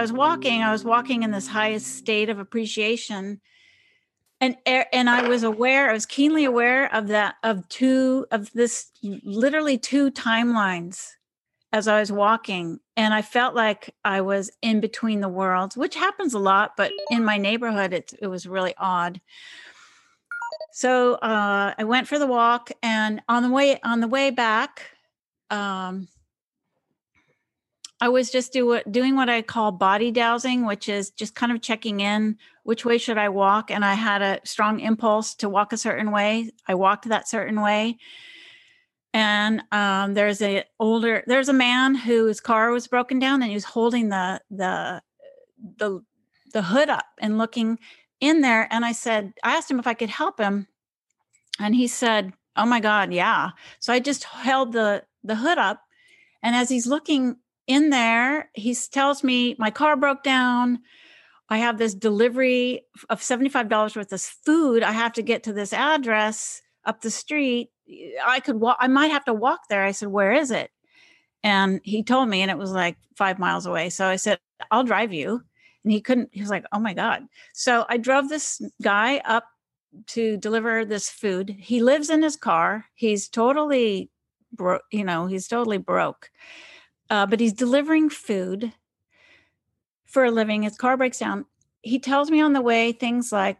I was walking, I was walking in this highest state of appreciation. And and I was aware, I was keenly aware of that of two of this literally two timelines as I was walking. And I felt like I was in between the worlds, which happens a lot, but in my neighborhood it it was really odd. So uh, I went for the walk, and on the way on the way back, um, I was just do, doing what I call body dowsing, which is just kind of checking in which way should I walk. And I had a strong impulse to walk a certain way. I walked that certain way. And um, there's a older there's a man whose car was broken down and he was holding the the the the hood up and looking in there. And I said, I asked him if I could help him. And he said, Oh my God, yeah. So I just held the the hood up. And as he's looking in there, he tells me my car broke down. I have this delivery of $75 worth of food. I have to get to this address up the street. I could walk, I might have to walk there. I said, Where is it? And he told me, and it was like five miles away. So I said, I'll drive you. And he couldn't, he was like, Oh my God. So I drove this guy up to deliver this food. He lives in his car. He's totally broke, you know, he's totally broke uh, but he's delivering food for a living. His car breaks down. He tells me on the way things like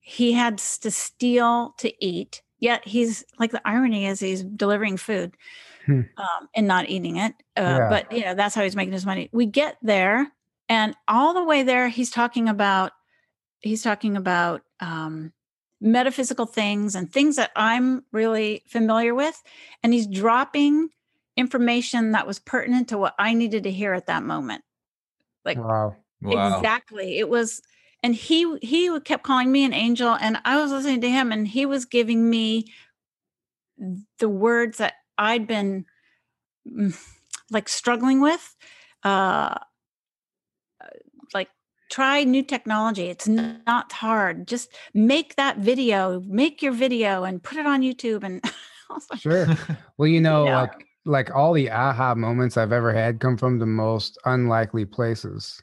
he had to steal to eat. Yet he's like the irony is he's delivering food hmm. um, and not eating it. Uh, yeah. But you know that's how he's making his money. We get there, and all the way there, he's talking about he's talking about um, metaphysical things and things that I'm really familiar with, and he's dropping information that was pertinent to what I needed to hear at that moment. Like wow. wow. Exactly. It was and he he kept calling me an angel and I was listening to him and he was giving me the words that I'd been mm, like struggling with uh like try new technology it's not hard just make that video make your video and put it on youtube and sure well you know, you know like like all the aha moments I've ever had come from the most unlikely places.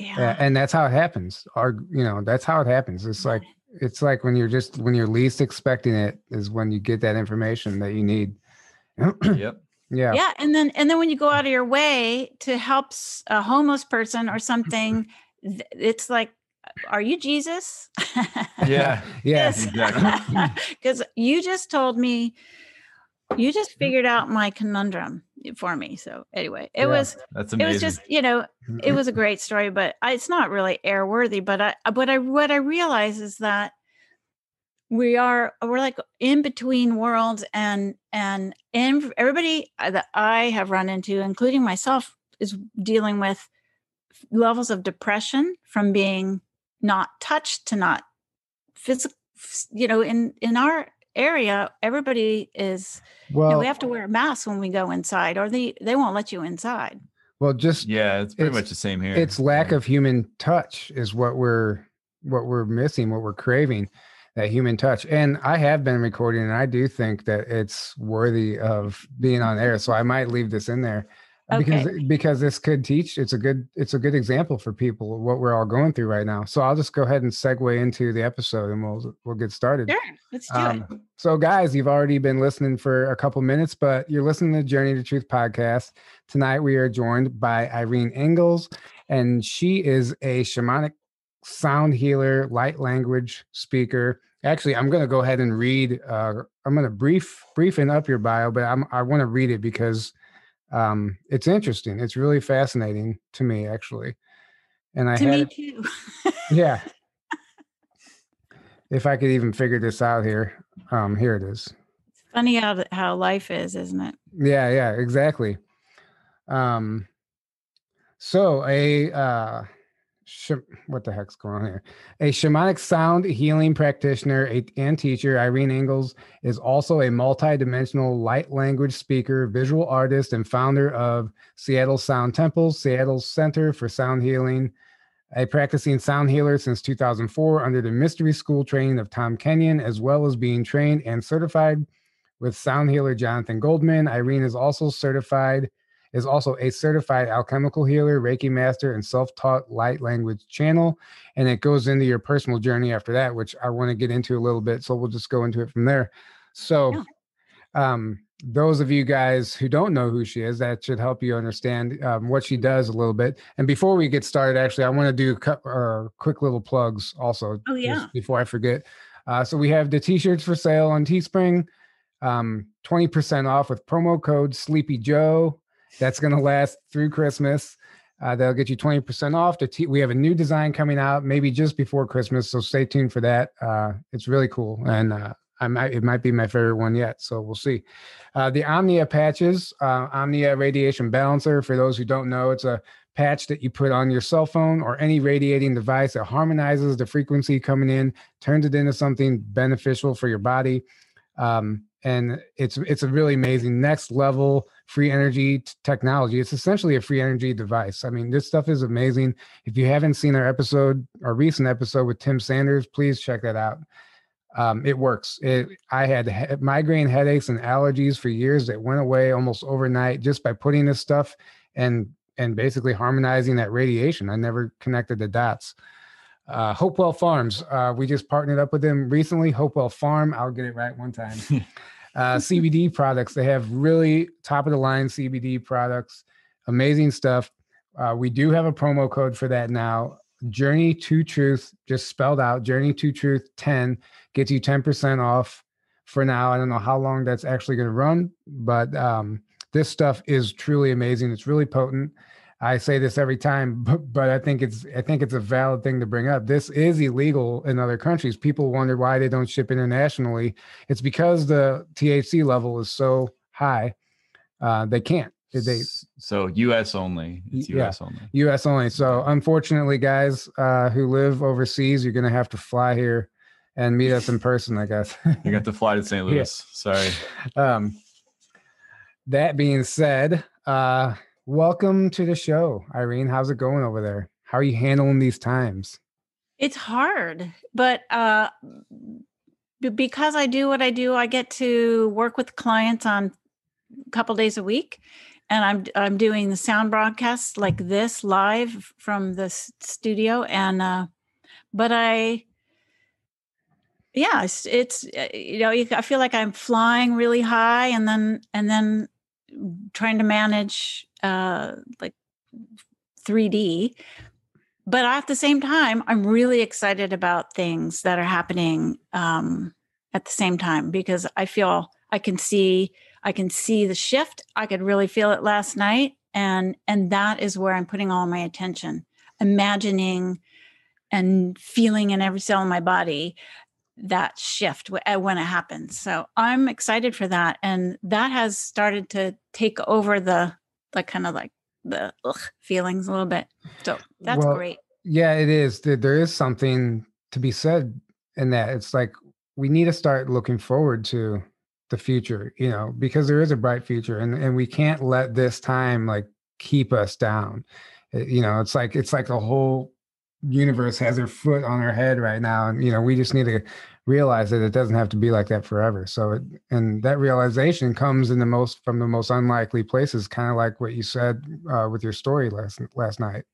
Yeah. And that's how it happens. Or you know, that's how it happens. It's like it's like when you're just when you're least expecting it is when you get that information that you need. yep. Yeah. Yeah, and then and then when you go out of your way to help a homeless person or something, it's like are you Jesus? yeah. yeah. Because you just told me you just figured out my conundrum for me. So anyway, it yeah, was that's amazing. It was just you know it was a great story, but I, it's not really airworthy. But I uh, but I what I realize is that we are we're like in between worlds and and and everybody uh, that I have run into, including myself, is dealing with levels of depression from being not touched to not physical you know in in our area, everybody is. Well, you know, we have to wear a mask when we go inside, or they they won't let you inside. Well, just yeah, it's pretty it's, much the same here. It's lack of human touch is what we're what we're missing, what we're craving, that human touch. And I have been recording, and I do think that it's worthy of being on air. So I might leave this in there okay. because because this could teach it's a good it's a good example for people what we're all going through right now. So i'll just go ahead and segue into the episode and we'll we'll get started. Sure let's do um, it so guys you've already been listening for a couple minutes but you're listening to journey to truth podcast. Tonight we are joined by irene ingalls and she is a shamanic sound healer light language speaker. Actually i'm going to go ahead and read uh, i'm going to brief briefing up your bio but I'm, i want to read it because um, it's interesting. It's really fascinating to me, actually. And I to had, me too. yeah. If I could even figure this out here, um, here it is. It's funny how how life is, isn't it? Yeah, yeah, exactly. Um, so a uh, sh- what the heck's going on here? A shamanic sound healing practitioner and teacher, Irene Ingalls is also a multi-dimensional light language speaker, visual artist, and founder of Seattle Sound Temple, Seattle's Center for Sound Healing. A practicing sound healer since 2004 under the mystery school training of Tom Kenyon, as well as being trained and certified with sound healer Jonathan Goldman. Irene is also certified is also a certified alchemical healer, Reiki master, and self taught light language channel. And it goes into your personal journey after that, which I want to get into a little bit. So we'll just go into it from there. So, um, those of you guys who don't know who she is, that should help you understand um, what she does a little bit. And before we get started, actually, I want to do uh, quick little plugs also. Oh, yeah. Before I forget. Uh, so we have the t shirts for sale on Teespring, um, 20% off with promo code Sleepy Joe. That's going to last through Christmas. Uh, that'll get you 20% off. T- we have a new design coming out maybe just before Christmas. So stay tuned for that. Uh, it's really cool. And uh, I might it might be my favorite one yet. So we'll see. Uh, the Omnia patches, uh, Omnia radiation balancer. For those who don't know, it's a patch that you put on your cell phone or any radiating device that harmonizes the frequency coming in, turns it into something beneficial for your body. Um, and it's it's a really amazing next level free energy t- technology. It's essentially a free energy device. I mean, this stuff is amazing. If you haven't seen our episode, our recent episode with Tim Sanders, please check that out um, it works. It, I had he- migraine headaches and allergies for years that went away almost overnight just by putting this stuff and and basically harmonizing that radiation. I never connected the dots. Uh, Hopewell Farms. Uh, we just partnered up with them recently. Hopewell Farm. I'll get it right one time. uh, CBD products. They have really top of the line CBD products. Amazing stuff. Uh, we do have a promo code for that now. Journey to Truth, just spelled out. Journey to Truth 10 gets you 10% off for now. I don't know how long that's actually going to run, but um, this stuff is truly amazing. It's really potent. I say this every time, but, but I think it's I think it's a valid thing to bring up. This is illegal in other countries. People wonder why they don't ship internationally. It's because the THC level is so high. Uh, they can't. They so U.S. only. It's U.S. Yeah, only. U.S. only. So unfortunately, guys uh, who live overseas, you're going to have to fly here and meet us in person, I guess. you got to fly to St. Louis. Yeah. Sorry. Um, that being said, uh, welcome to the show, Irene. How's it going over there? How are you handling these times? It's hard, but uh, because I do what I do, I get to work with clients on a couple days a week, and I'm I'm doing the sound broadcasts like this live from the studio, and uh, but I yeah it's, it's uh, you know i feel like i'm flying really high and then and then trying to manage uh like 3d but at the same time i'm really excited about things that are happening um at the same time because i feel i can see i can see the shift. I could really feel it last night and and that is where i'm putting all my attention. Imagining and feeling in every cell in my body that shift uh, when it happens. So I'm excited for that, and that has started to take over the the kind of like the ugh, feelings a little bit. So that's well, great. Yeah, it is. There is something to be said in that. It's like we need to start looking forward to the future, you know, because there is a bright future, and and we can't let this time like keep us down. Eh, you know, it's like it's like the whole universe has her foot on her head right now and you know we just need to realize that it doesn't have to be like that forever. So it, and that realization comes in the most from the most unlikely places kind of like what you said uh, with your story last last night.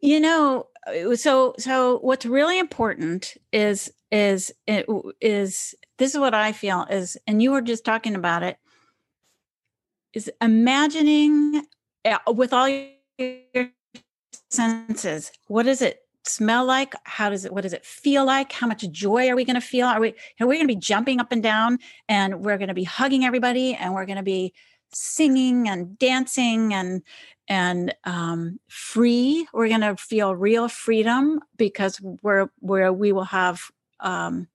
You know uh, so so what's really important is is is this is what i feel is and you were just talking about it is imagining with all your senses what is it smell like? How does it, what does it feel like? How much joy are we going to feel? Are we, are we going to be jumping up and down and we're going to be hugging everybody and we're going to be singing and dancing and, and um, free. We're going to feel real freedom because we're, where we will have um,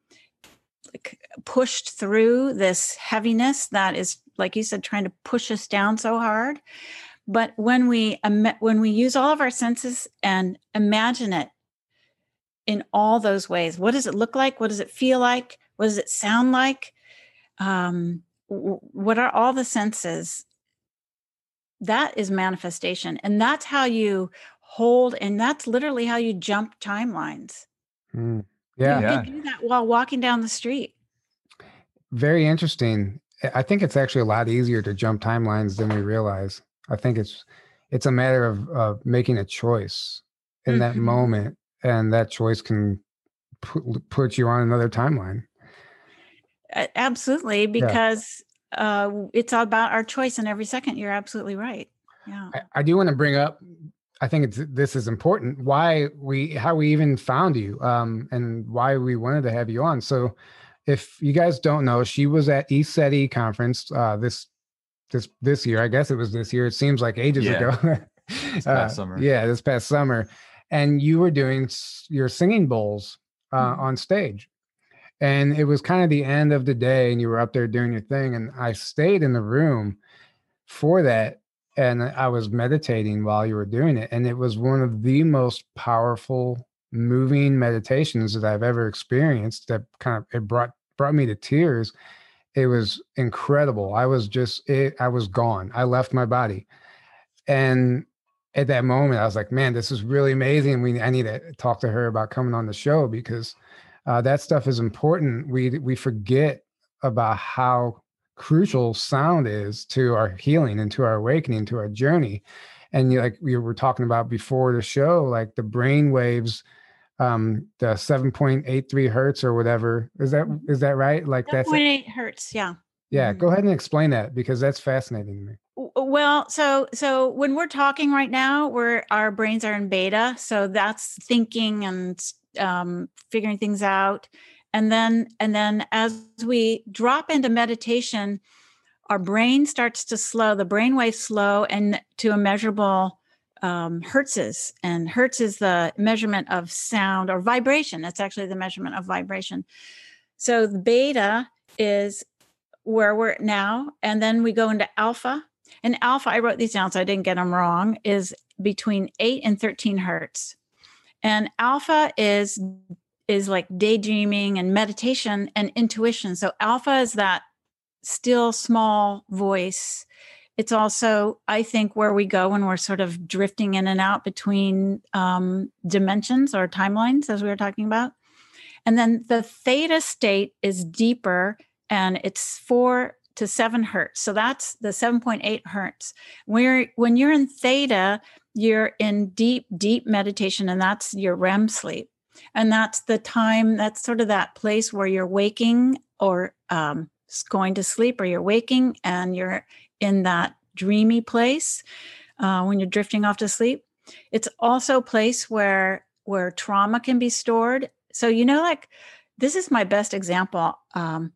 like pushed through this heaviness that is, like you said, trying to push us down so hard. But when we when we use all of our senses and imagine it in all those ways. What does it look like? What does it feel like? What does it sound like? Um, what are all the senses? That is manifestation. And that's how you hold, and that's literally how you jump timelines. Mm. Yeah. You yeah. can do that while walking down the street. Very interesting. I think it's actually a lot easier to jump timelines than we realize. I think it's it's a matter of of making a choice in mm-hmm. that moment, and that choice can put, put you on another timeline. Absolutely, because yeah. uh, it's all about our choice in every second. You're absolutely right. Yeah, I, I do want to bring up. I think it's this is important. Why we how we even found you, um, and why we wanted to have you on. So, if you guys don't know, she was at East ECETI conference uh, this this this year. I guess it was this year. It seems like ages yeah. ago. this past uh, summer. Yeah, this past summer, and you were doing your singing bowls uh, mm-hmm. on stage. And it was kind of the end of the day, and you were up there doing your thing. And I stayed in the room for that. And I was meditating while you were doing it. And it was one of the most powerful, moving meditations that I've ever experienced that kind of it brought brought me to tears. It was incredible. I was just it, I was gone. I left my body. And at that moment, I was like, man, this is really amazing. We I need to talk to her about coming on the show because uh, that stuff is important. We we forget about how crucial sound is to our healing and to our awakening, to our journey. And like we were talking about before the show, like the brain waves, um, the 7.83 hertz or whatever. Is that mm-hmm. that right? Like that's 7.8 hertz, yeah. Yeah, go ahead and explain that because that's fascinating to me. Well, so so when we're talking right now, we're our brains are in beta, so that's thinking and um, figuring things out, and then and then as we drop into meditation, our brain starts to slow. The brain waves slow and to a measurable um, hertzes, and hertz is the measurement of sound or vibration. It's actually the measurement of vibration. So the beta is where we're now, and then we go into alpha and alpha, I wrote these down so I didn't get them wrong, is between 8 and 13 hertz. And alpha is is like daydreaming and meditation and intuition. So alpha is that still small voice. It's also, I think, where we go when we're sort of drifting in and out between um, dimensions or timelines, as we were talking about. And then the theta state is deeper and it's four to seven hertz. So that's the 7.8 hertz. Where when you're in theta, you're in deep, deep meditation, and that's your REM sleep. And that's the time, that's sort of that place where you're waking or um, going to sleep, or you're waking and you're in that dreamy place uh, when you're drifting off to sleep. It's also a place where where trauma can be stored. So you know, like this is my best example. Um,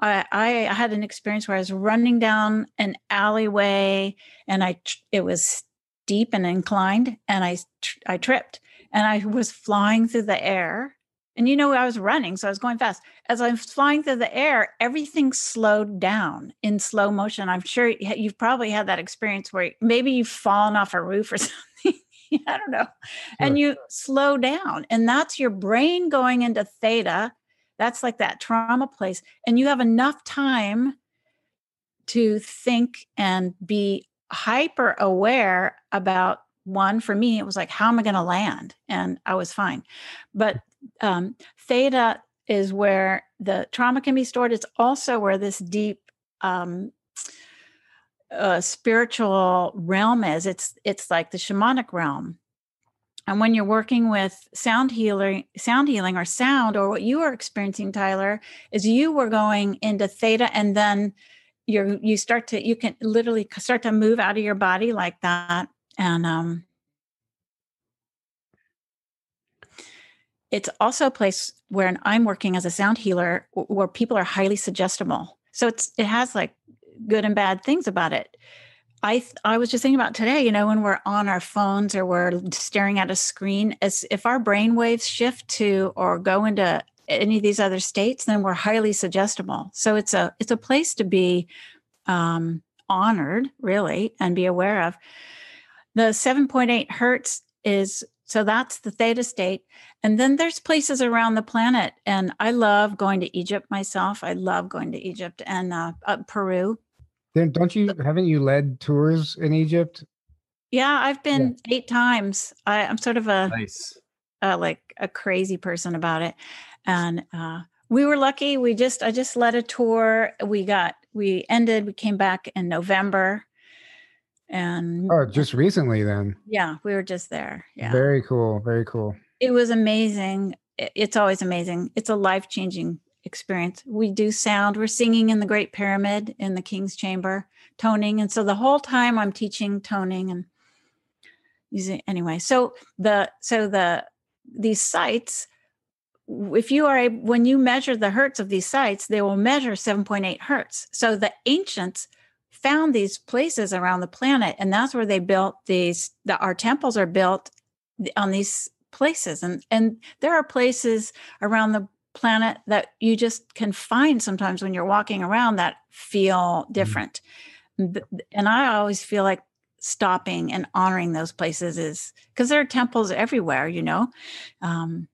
I, I had an experience where I was running down an alleyway and I it was steep and inclined and I I tripped and I was flying through the air. And you know I was running so I was going fast. As I was flying through the air everything slowed down in slow motion. I'm sure you've probably had that experience where maybe you've fallen off a roof or something. I don't know. And you slow down and that's your brain going into theta that's like that trauma place. And you have enough time to think and be hyper aware about one for me it was like how am i going to land? And i was fine. But um, theta is where the trauma can be stored. It's also where this deep um, uh, spiritual realm is. It's it's like the shamanic realm and when you're working with sound healing, sound healing or sound, or what you are experiencing, Tyler, is you were going into theta and then you're you start to you can literally start to move out of your body like that. And um it's also a place where I'm working as a sound healer where people are highly suggestible. So it's it has like good and bad things about it. I I was just thinking about today, you know, when we're on our phones or we're staring at a screen, as if our brain waves shift to or go into any of these other states, then we're highly suggestible. So it's a it's a place to be um, honored, really, and be aware of. The 7.8 hertz is so that's the theta state. And then there's places around the planet. And I love going to Egypt myself. I love going to Egypt and uh, uh, Peru. Then don't you haven't you led tours in Egypt? Yeah, I've been yeah. eight times. I, am sort of a nice, uh, like a crazy person about it, and uh, we were lucky. We just I just led a tour. We got we ended. We came back in November, And oh, just recently then. Yeah, we were just there. Yeah. Very cool. Very cool. It was amazing. It's always amazing. It's a life changing experience. We do sound. We're singing in the Great Pyramid in the King's Chamber, toning. And so the whole time I'm teaching toning and using anyway. So the so the these sites if you are when you measure the hertz of these sites, they will measure 7.8 hertz. So the ancients found these places around the planet, and that's where they built these. The, our temples are built on these places, and and there are places around the planet that you just can find sometimes when you're walking around that feel mm-hmm. different. Mm-hmm. And I always feel like stopping and honoring those places is because there are temples everywhere, you know. Um,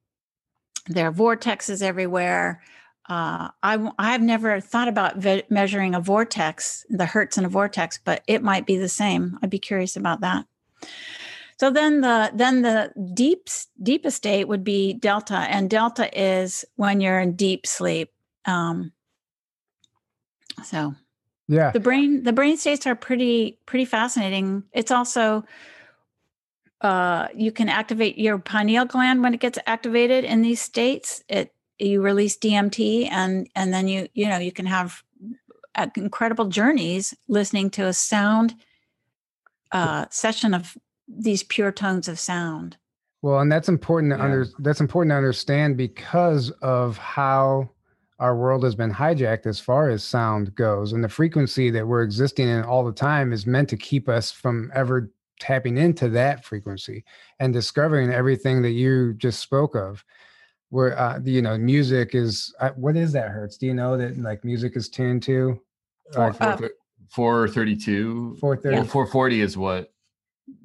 there are vortexes everywhere. Uh, I I've never thought about ve- measuring a vortex, the hertz in a vortex, but it might be the same. I'd be curious about that. So then the then the deep deepest state would be delta, and delta is when you're in deep sleep. Um, so yeah, the brain the brain states are pretty pretty fascinating. It's also uh, you can activate your pineal gland when it gets activated in these states. It you release DMT, and and then you you know you can have incredible journeys listening to a sound uh, session of these pure tones of sound. Well, and that's important to yeah. under that's important to understand because of how our world has been hijacked as far as sound goes and the frequency that we're existing in all the time is meant to keep us from ever tapping into that frequency and discovering everything that you just spoke of where uh, you know music is uh, what is that hertz? Do you know that like music is tuned to? Uh, 432 430 440 is what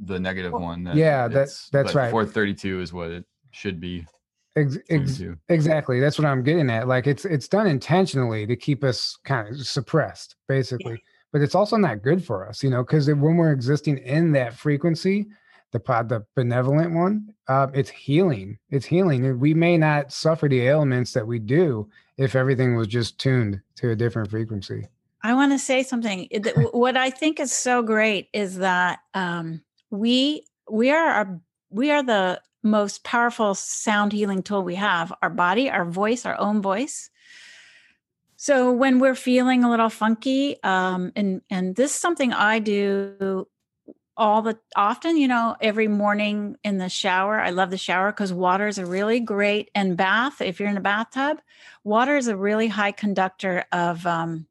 the negative one that yeah that's that's right 432 is what it should be Ex- ex- exactly that's what i'm getting at like it's it's done intentionally to keep us kind of suppressed basically yeah but it's also not good for us, you know, because when we're existing in that frequency, the the benevolent one, uh, it's healing. It's healing. We may not suffer the ailments that we do if everything was just tuned to a different frequency. I want to say something. what I think is so great is that um, we we are our, we are the most powerful sound healing tool we have. Our body, our voice, our own voice so when we're feeling a little funky, um, and and this is something I do all the often, you know, every morning in the shower. I love the shower because water is a really great and bath. If you're in a bathtub, water is a really high conductor of um,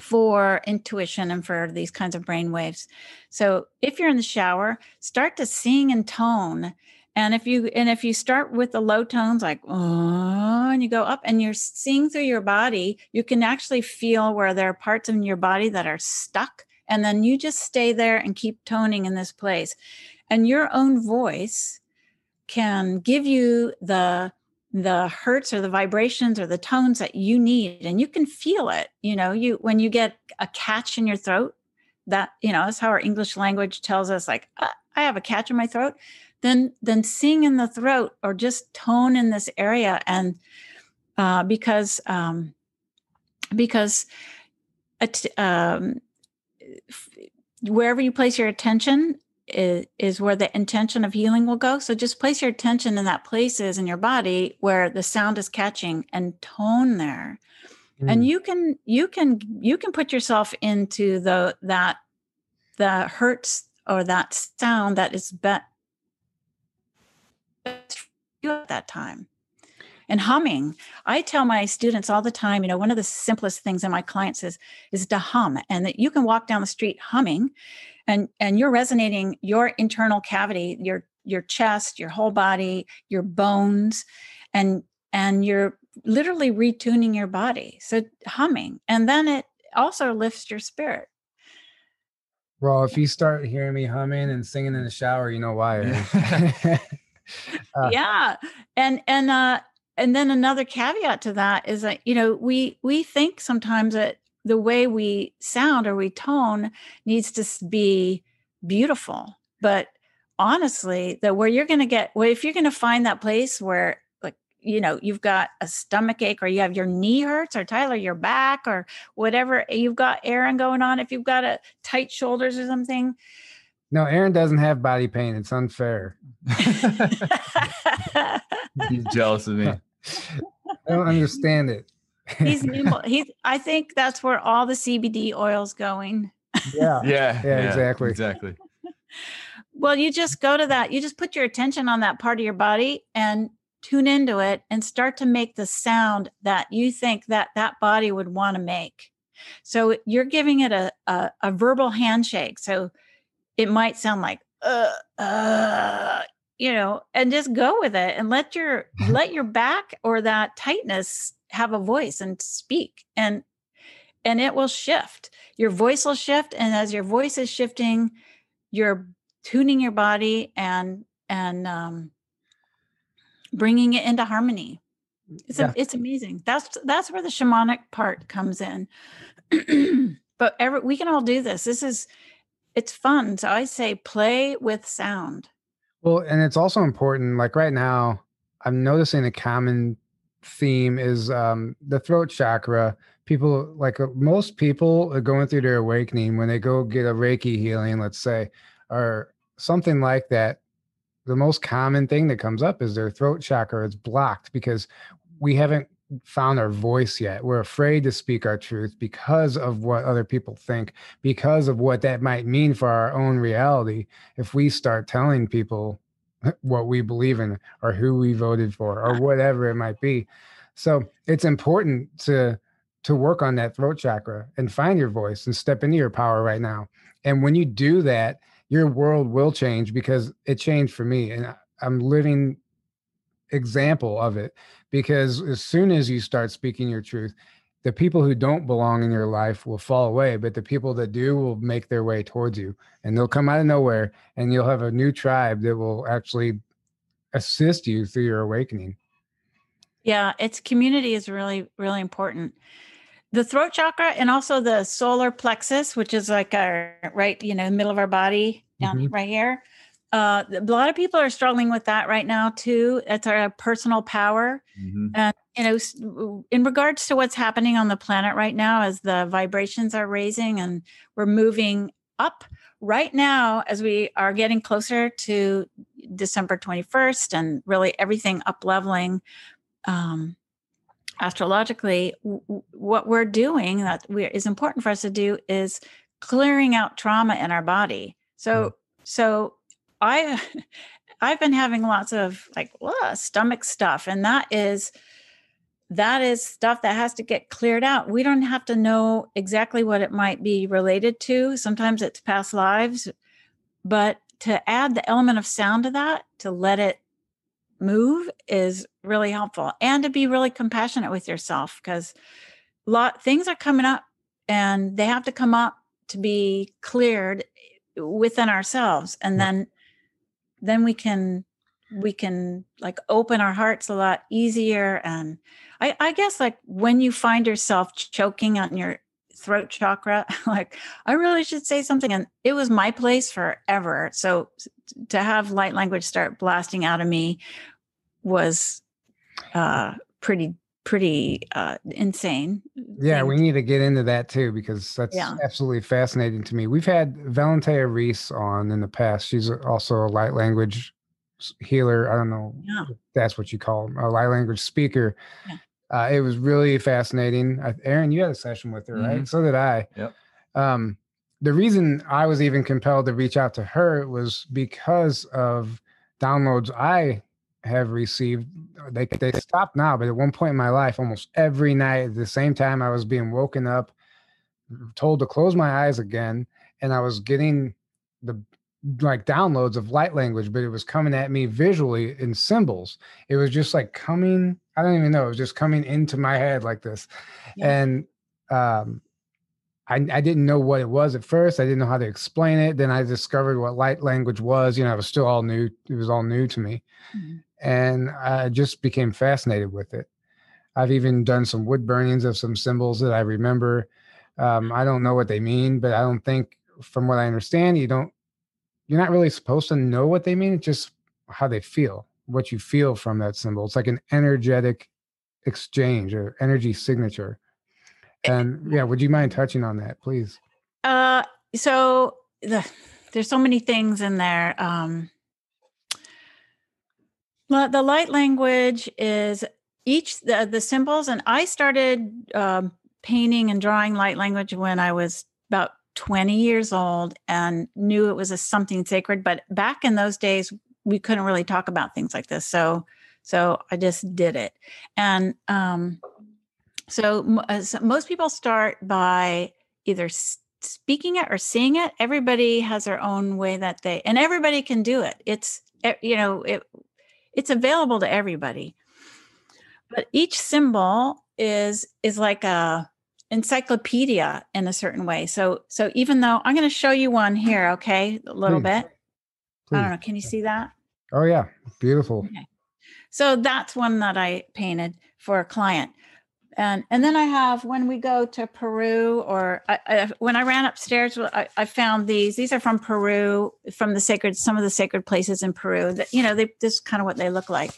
for intuition and for these kinds of brain waves. So if you're in the shower, start to sing and tone and if you and if you start with the low tones like oh and you go up and you're seeing through your body, you can actually feel where there are parts in your body that are stuck. And then you just stay there and keep toning in this place. And your own voice can give you the the hertz or the vibrations or the tones that you need and you can feel it you know you when you get a catch in your throat that you know that's how our english language tells us like uh, i have a catch in my throat then then sing in the throat or just tone in this area and uh, because um, because um, wherever you place your attention is, is, where the intention of healing will go. So just place your attention in that places in your body where the sound is catching and tone there. Mm. And you can you can you can put yourself into the that the hertz or that sound that is be- you at that time and humming i tell my students all the time you know one of the simplest things that my clients is is to hum and that you can walk down the street humming and and you're resonating your internal cavity your your chest your whole body your bones and and you're literally retuning your body so humming and then it also lifts your spirit. Well if you start hearing me humming and singing in the shower you know why uh, yeah and and uh and then another caveat to that is that you know we we think sometimes that the way we sound or we tone needs to be beautiful. But honestly that where you're going to get well if you're going to find that place where like you know you've got a stomach ache or you have your knee hurts or tyler your back or whatever you've got aaron going on if you've got a tight shoulders or something. No aaron doesn't have body pain. It's unfair. He's jealous of me. i don't understand it he's nimble he's i think that's where all the cbd oil's going yeah Yeah. Yeah, exactly. Exactly. well you just go to that you just put your attention on that part of your body and tune into it and start to make the sound that you think that that body would want to make so you're giving it a, a, a verbal handshake so it might sound like uh, uh, you know and just go with it and let your let your back or that tightness have a voice and speak and and it will shift. Your voice will shift and as your voice is shifting you're tuning your body and and um bringing it into harmony. It's Yeah. a, it's amazing. That's that's where the shamanic part comes in. But every we can all do this. This is it's fun so i say play with sound. Well, and it's also important. Like right now, I'm noticing a common theme is um, the throat chakra. People, like uh, most people, are going through their awakening when they go get a Reiki healing, let's say, or something like that. The most common thing that comes up is their throat chakra is blocked because we haven't found our voice yet. We're afraid to speak our truth because of what other people think, because of what that might mean for our own reality if we start telling people what we believe in or who we voted for or whatever it might be. So it's important to to work on that throat chakra and find your voice and step into your power right now. And when you do that your world will change because it changed for me and i'm living example of it because as soon as you start speaking your truth the people who don't belong in your life will fall away but the people that do will make their way towards you and they'll come out of nowhere and you'll have a new tribe that will actually assist you through your awakening Yeah, it's community is really, really important. The throat chakra and also the solar plexus, which is like our right, you know, middle of our body down Mhm. right here. Uh, a lot of people are struggling with that right now too. It's our personal power. Mhm. And you know, in regards to what's happening on the planet right now, as the vibrations are raising and we're moving up right now, as we are getting closer to December 21st and really everything up leveling um, astrologically, w- what we're doing that we, is important for us to do is clearing out trauma in our body. So, so I, I've been having lots of like ugh, stomach stuff, and that is that is stuff that has to get cleared out. We don't have to know exactly what it might be related to. Sometimes it's past lives, but to add the element of sound to that, to let it move is really helpful and to be really compassionate with yourself because lot things are coming up and they have to come up to be cleared eh, within ourselves and Yeah. then then we can we can like open our hearts a lot easier and i i guess like when you find yourself choking on your throat chakra like i really should say something and it was my place forever. So to have light language start blasting out of me was uh pretty pretty uh insane Yeah, thing we need to get into that too because that's Yeah. absolutely fascinating to me. We've had Valentia Reese on in the past. She's also a light language healer. I don't know Yeah. if that's what you call 'em, a light language speaker. Yeah. Uh, it was really fascinating. I, Aaron, you had a session with her, right? Mhm. So did I. Yep. Um, the reason I was even compelled to reach out to her was because of downloads I have received. They they stopped now, but at one point in my life, almost every night at the same time, I was being woken up, told to close my eyes again, and I was getting the like downloads of light language, but it was coming at me visually in symbols. It was just like coming. I don't even know. It was just coming into my head like this, Yeah. and um, I, I didn't know what it was at first. I didn't know how to explain it. Then I discovered what light language was. You know, it was still all new. It was all new to me. Mhm. And I just became fascinated with it. I've even done some wood burnings of some symbols that I remember. Um, I don't know what they mean, but I don't think, from what I understand, you don't, you're not really supposed to know what they mean. It's just how they feel. what you feel from that symbol. It's like an energetic exchange or energy signature. And yeah, would you mind touching on that, please? Uh, so the, there's so many things in there. Um, the light language is each the, the symbols, and I started um, painting and drawing light language when I was about 20 years old and knew it was a something sacred. But back in those days, we couldn't really talk about things like this. So, so I just did it. And um, so most people start by either speaking it or seeing it. Everybody has their own way that they, and everybody can do it. It's, you know, it, it's available to everybody. But each symbol is is like a encyclopedia in a certain way. So so even though I'm going to show you one here, okay, a little Please. bit. Please. I don't know. Can you see that? Oh yeah, beautiful. Okay. So that's one that I painted for a client. And, and then I have when we go to Peru or I, I, when I ran upstairs, I, I, found these. These are from Peru, from the sacred, some of the sacred places in Peru. That you know, they, this is kind of what they look like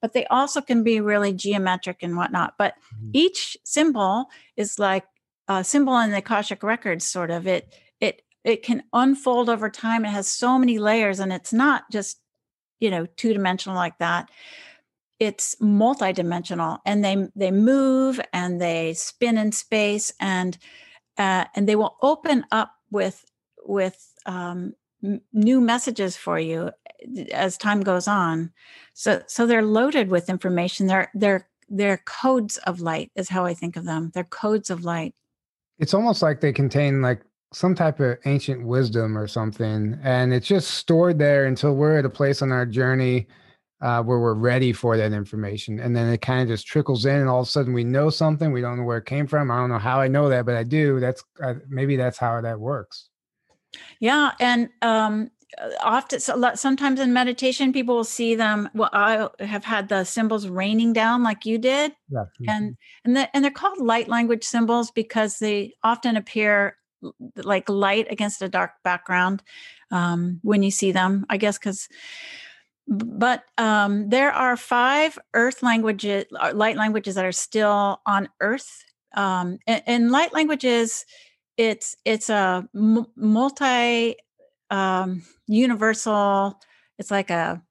but they also can be really geometric and whatnot. But mm-hmm. each symbol is like a symbol in the Akashic records, sort of. It it it can unfold over time. It has so many layers, and it's not just you know two dimensional like that. It's multidimensional, and they they move and they spin in space, and uh, and they will open up with with um, new messages for you as time goes on. So so they're loaded with information. They're they're they're codes of light is how I think of them. They're codes of light. It's almost like they contain like some type of ancient wisdom or something, and it's just stored there until we're at a place on our journey uh, where we're ready for that information, and then it kind of just trickles in, and all of a sudden we know something. We don't know where it came from. I don't know how I know that, but I do. That's uh, maybe that's how that works. Yeah, and um, uh, often sometimes in meditation people will see them well i have had the symbols raining down like you did yeah. Mm-hmm. and and the, and they're called light language symbols because they often appear like light against a dark background um, when you see them i guess because but um, there are five earth languages uh, light languages that are still on earth um, and, light languages it's it's a multi um, universal, it's like a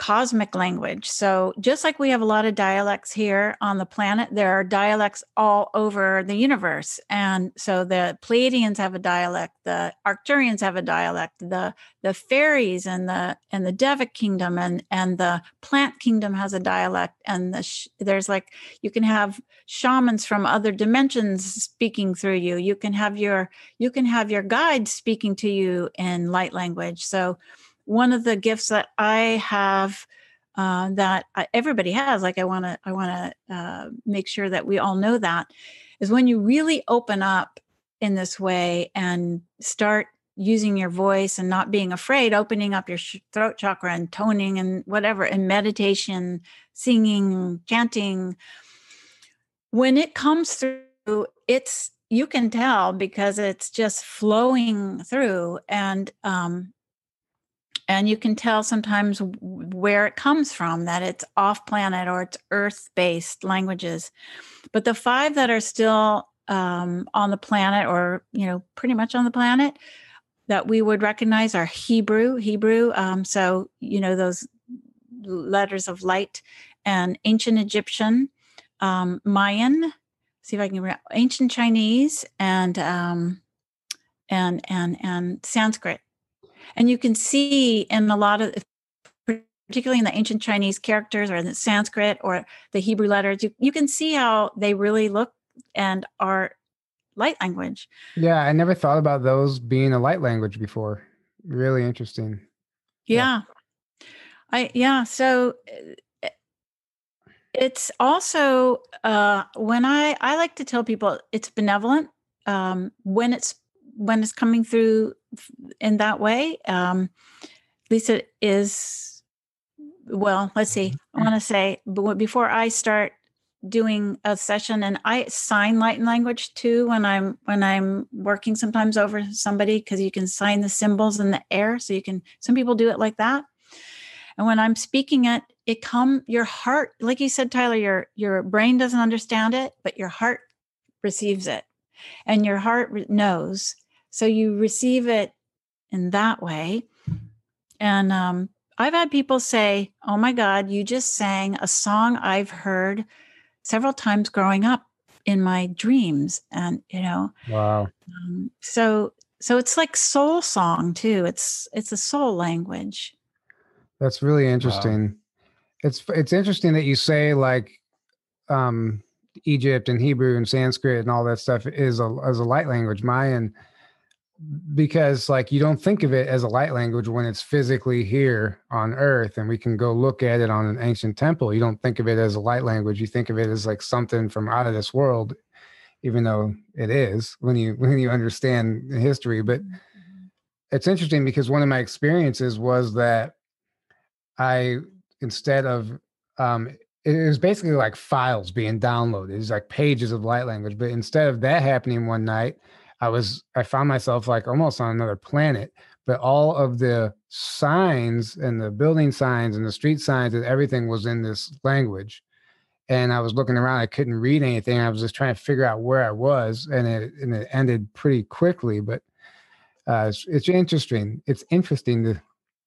cosmic language. So, just like we have a lot of dialects here on the planet, there are dialects all over the universe. And so the Pleiadians have a dialect, the Arcturians have a dialect, the the fairies and the and the Devic kingdom and and the plant kingdom has a dialect and the sh- there's like you can have shamans from other dimensions speaking through you. You can have your you can have your guide speaking to you in light language. So one of the gifts that I have uh, that everybody has, like I want to, I want to uh, make sure that we all know that, is when you really open up in this way and start using your voice and not being afraid, opening up your throat chakra and toning and whatever, and meditation, singing, chanting. When it comes through, it's you can tell because it's just flowing through and um, and you can tell sometimes where it comes from that it's off planet or it's earth based languages. But the five that are still um, on the planet or you know pretty much on the planet that we would recognize are hebrew hebrew um, so you know those letters of light and ancient egyptian um, mayan see if i can remember ancient chinese and um, and and and sanskrit and you can see in a lot of, particularly in the ancient Chinese characters or in the Sanskrit or the Hebrew letters, you, you can see how they really look and are light language. Yeah, I never thought about those being a light language before. Really interesting. Yeah. yeah. I yeah, so eh, it's also uh when I I like to tell people it's benevolent um when it's when it's coming through in that way. Um, Lisa is, well, let's see. I want to say before I start doing a session and I sign light language too when I'm when I'm working sometimes over somebody because you can sign the symbols in the air so you can some people do it like that and when i'm speaking it it come your heart like you said tyler your your brain doesn't understand it but your heart receives it and your heart knows so you receive it in that way. And um, i've had people say oh my god you just sang a song i've heard several times growing up in my dreams and you know Wow. um, so so it's like soul song too. It's it's a soul language. That's really interesting. It's it's interesting that you say like um Egypt and Hebrew and Sanskrit and all that stuff is a as a light language, Mayan, because like you don't think of it as a light language when it's physically here on earth and we can go look at it on an ancient temple. You don't think of it as a light language. You think of it as like something from out of this world, even though it is when you when you understand the history. But it's interesting because one of my experiences was that I instead of um it was basically like files being downloaded. It's like pages of light language. But instead of that happening one night, I was I found myself like almost on another planet. But all of the signs and the building signs and the street signs and everything was in this language. And I was looking around, I couldn't read anything. I was just trying to figure out where I was, and it and it ended pretty quickly. But uh, it's, it's interesting. It's interesting to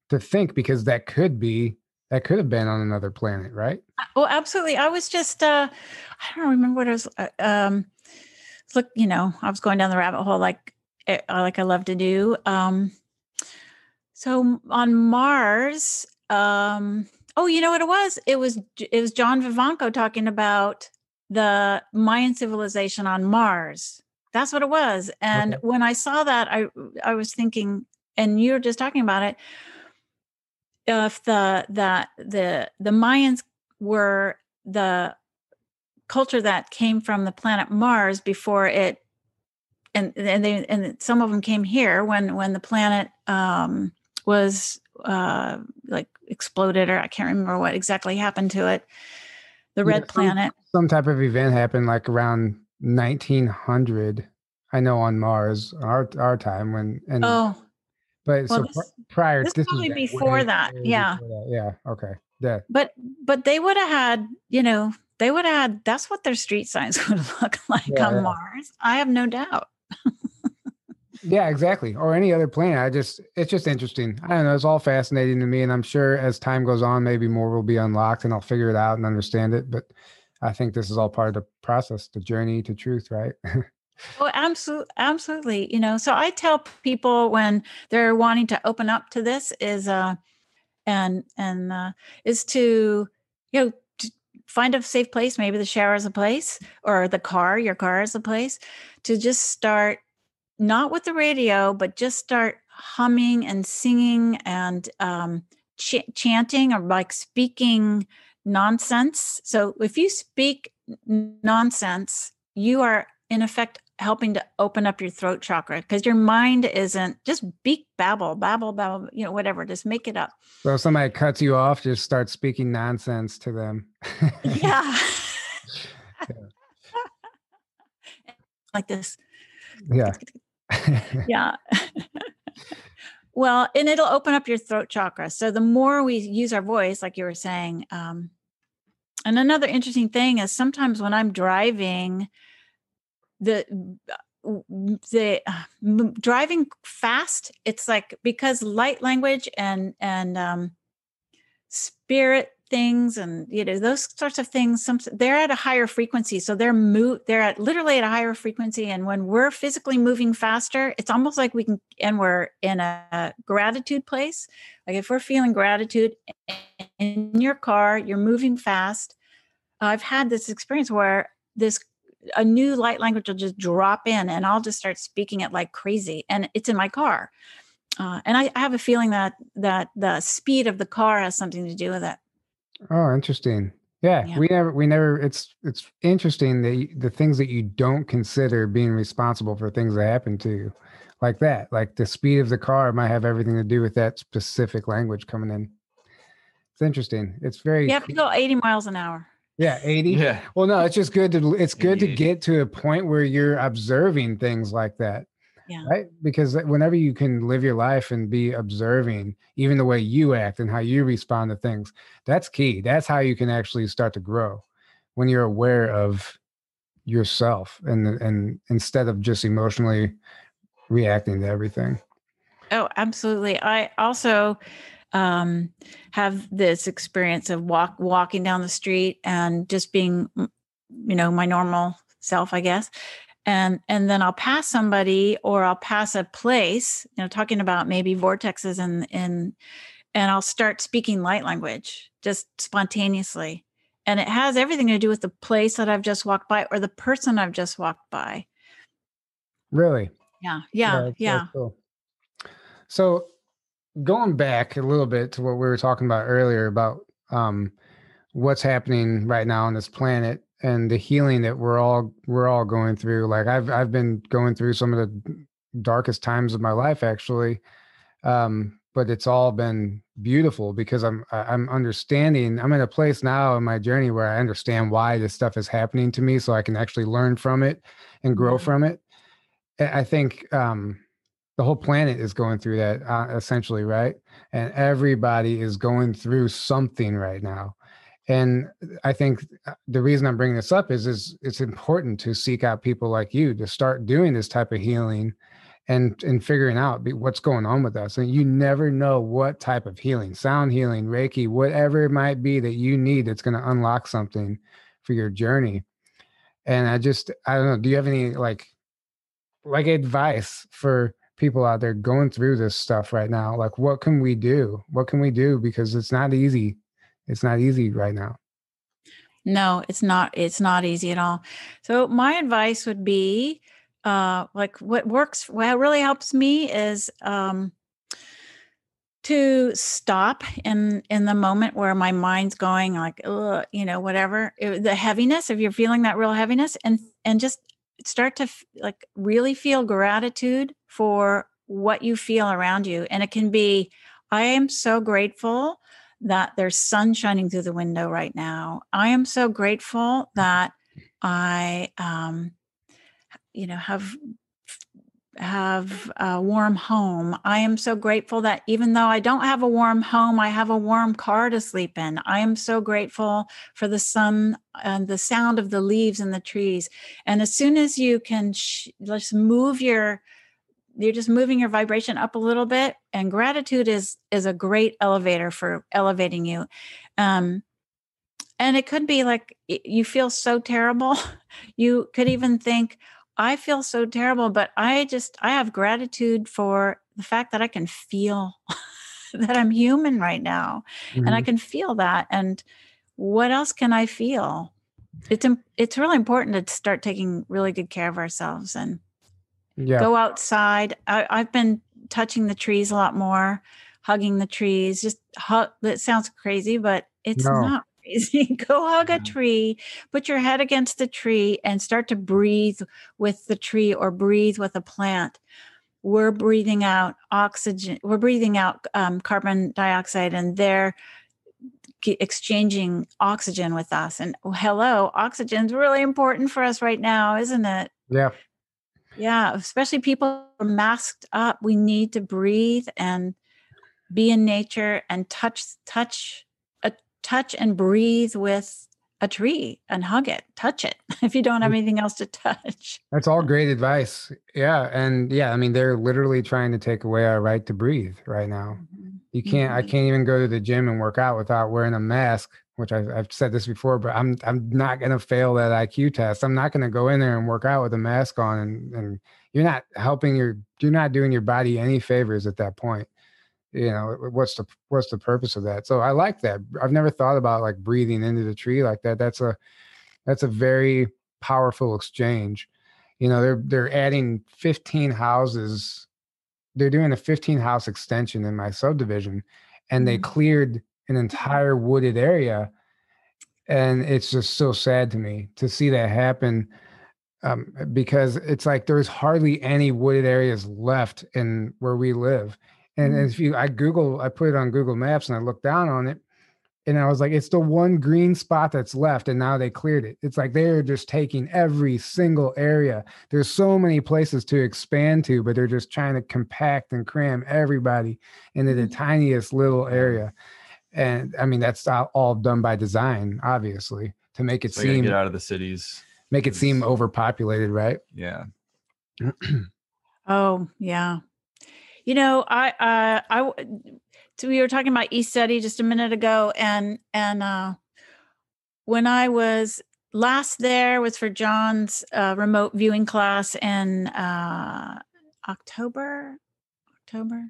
to think because that could be that could have been on another planet, right? Well, absolutely. I was just uh I don't remember what I was uh, um look, you know, I was going down the rabbit hole like eh, uh, like I love to do. Um so on Mars, um oh, you know what it was? It was it was John Vivanco talking about the Mayan civilization on Mars. That's what it was. And Okay. when I saw that, I I was thinking, and you were just talking about it, if the the the the Mayans were the culture that came from the planet Mars before it and and they and some of them came here when when the planet um was uh like exploded or I can't remember what exactly happened to it the Yeah, red some- planet Some type of event happened like around 1900. I know on Mars, our our time when and oh but well, so this- prior this this probably before that, yeah. before that. Yeah. Okay. Yeah. but but they would have had you know they would have had that's what their street signs would look like Yeah, on yeah. Mars I have no doubt Yeah, exactly. Or any other planet. I just it's just interesting. I don't know. It's all fascinating to me. And I'm sure as time goes on, maybe more will be unlocked and I'll figure it out and understand it. But I think this is all part of the process, the journey to truth, right? Oh, absolutely, absolutely. You know, so I tell people when they're wanting to open up to this is uh and and uh is to you know to find a safe place, maybe the shower is a place or the car, your car is a place to just start not with the radio, but just start humming and singing and um ch- chanting or like speaking nonsense. So if you speak nonsense, you are in effect helping to open up your throat chakra because your mind isn't just speak babble babble babble you know whatever just make it up. So if somebody cuts you off, just start speaking nonsense to them. yeah. Like this. Yeah. yeah. Well and it'll open up your throat chakra. So the more we use our voice like you were saying um and another interesting thing is sometimes when i'm driving the the driving fast it's like because light language and and um spirit things and you know those sorts of things some they're at a higher frequency. So they're move they're at literally at a higher frequency. And when we're physically moving faster it's almost like we can and we're in a gratitude place. Like if we're feeling gratitude in your car you're moving fast. I've had this experience where this a new light language will just drop in and i'll just start speaking it like crazy and it's in my car uh, and I, I have a feeling that that the speed of the car has something to do with it Oh, interesting. Yeah, Yeah. we never, we never. It's it's interesting that you, the things that you don't consider being responsible for things that happen to you, like that, like the speed of the car might have everything to do with that specific language coming in. It's interesting. It's very you have to go 80 miles an hour yeah, eighty. Yeah. Well, no, it's just good to it's good to 88. get to a point where you're observing things like that. Yeah. right because whenever you can live your life and be observing even the way you act and how you respond to things that's key that's how you can actually start to grow when you're aware of yourself and and instead of just emotionally reacting to everything Oh, absolutely. I also um, have this experience of walk walking down the street and just being, mm, you know, my normal self, I guess. And and then I'll pass somebody or I'll pass a place, you know, talking about maybe vortexes and and and I'll start speaking light language just spontaneously. And it has everything to do with the place that I've just walked by or the person I've just walked by. really Yeah. Yeah. that's- Yeah. cool. so going back a little bit to what we were talking about earlier about um what's happening right now on this planet and the healing that we're all we're all going through like i've i've been going through some of the darkest times of my life actually um but it's all been beautiful because i'm i'm understanding i'm in a place now in my journey where i understand why this stuff is happening to me so i can actually learn from it and grow from it. I I think um the whole planet is going through that uh, essentially right? And everybody is going through something right now. And i think uh, the reason i'm bringing this up is is it's important to seek out people like you to start doing this type of healing and and figuring out what's going on with us. And you never know what type of healing sound healing reiki whatever it might be that you need that's going to unlock something for your journey. And i just i don't know do you have any like like advice for people out there going through this stuff right now like what can we do what can we do because it's not easy it's not easy right now No, it's not. It's not easy at all. So my advice would be, uh, like what works, what really helps me is um, to stop in in the moment where my mind's going like, you know, whatever it- the heaviness. If you're feeling that real heaviness, and and just start to f- like really feel gratitude for what you feel around you, and it can be, I am so grateful that there's sun shining through the window right now. I am so grateful that I, um, you know, have have a warm home. I am so grateful that even though I don't have a warm home, I have a warm car to sleep in. I am so grateful for the sun and the sound of the leaves and the trees. And as soon as you can sh- just move your you're just moving your vibration up a little bit and gratitude is is a great elevator for elevating you um and it could be like you feel so terrible you could even think i feel so terrible but i just i have gratitude for the fact that i can feel that i'm human right now and i Mhm. can feel that and what else can i feel it's it's really important to start taking really good care of ourselves and yeah go outside. I, I've been touching the trees a lot more, hugging the trees. Just hug. That sounds crazy, but it's No. not crazy. go hug a tree, put your head against the tree, and start to breathe with the tree or breathe with a plant. We're breathing out oxygen. We're breathing out um, carbon dioxide, and they're exchanging oxygen with us. And oh, hello, oxygen's really important for us right now, isn't it? yeah Yeah, especially people are masked up. We need to breathe and be in nature and touch touch touch and breathe with a tree and hug it. Touch it if you don't have anything else to touch. That's all great advice. Yeah. And yeah, I mean, they're literally trying to take away our right to breathe right now. You can't, I Mhm. can't even go to the gym and work out without wearing a mask, which I've, I've said this before, but I'm, I'm not going to fail that IQ test. I'm not going to go in there and work out with a mask on and, and you're not helping your, you're not doing your body any favors at that point. You know, what's the, what's the purpose of that? So I like that. I've never thought about like breathing into the tree like that. That's a, that's a very powerful exchange. You know, they're they're adding 15 houses. They're doing a 15 house extension in my subdivision, and they Mhm. cleared an entire wooded area. And it's just so sad to me to see that happen um, because it's like there's hardly any wooded areas left in where we live. And Mm. if you, I Google, I put it on Google Maps and I look down on it. and I was like, it's the one green spot that's left, and now they cleared it. It's like they're just taking every single area. There's so many places to expand to, but they're just trying to compact and cram everybody into the Mhm. tiniest little area. And I mean, that's all- all done by design, obviously, to make it So seem get out of the cities. make it seem overpopulated, right? Yeah. Oh, yeah. You know, I uh I w- so we were talking about ECETI just a minute ago and and uh when I was last there was for John's uh remote viewing class in uh October October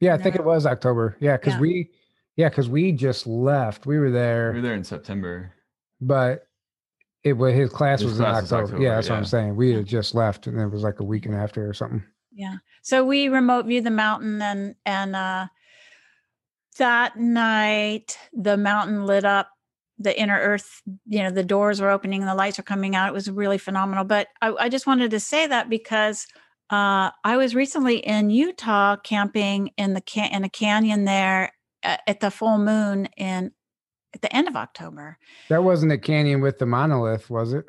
Yeah, I think it was October. Yeah, because Yeah. we, yeah, because we just left. We were there, We were there in September. but it was his class His was in class was October. October, Yeah, that's what I'm saying. We had just left, and it was like a weekend after or something. Yeah. So we remote view the mountain and and uh that night the mountain lit up the inner earth, you know, the doors were opening and the lights were coming out. It was really phenomenal. But I, I just wanted to say that because uh I was recently in Utah camping in the can in a canyon there at, at the full moon in at the end of October. That wasn't a canyon with the monolith, was it?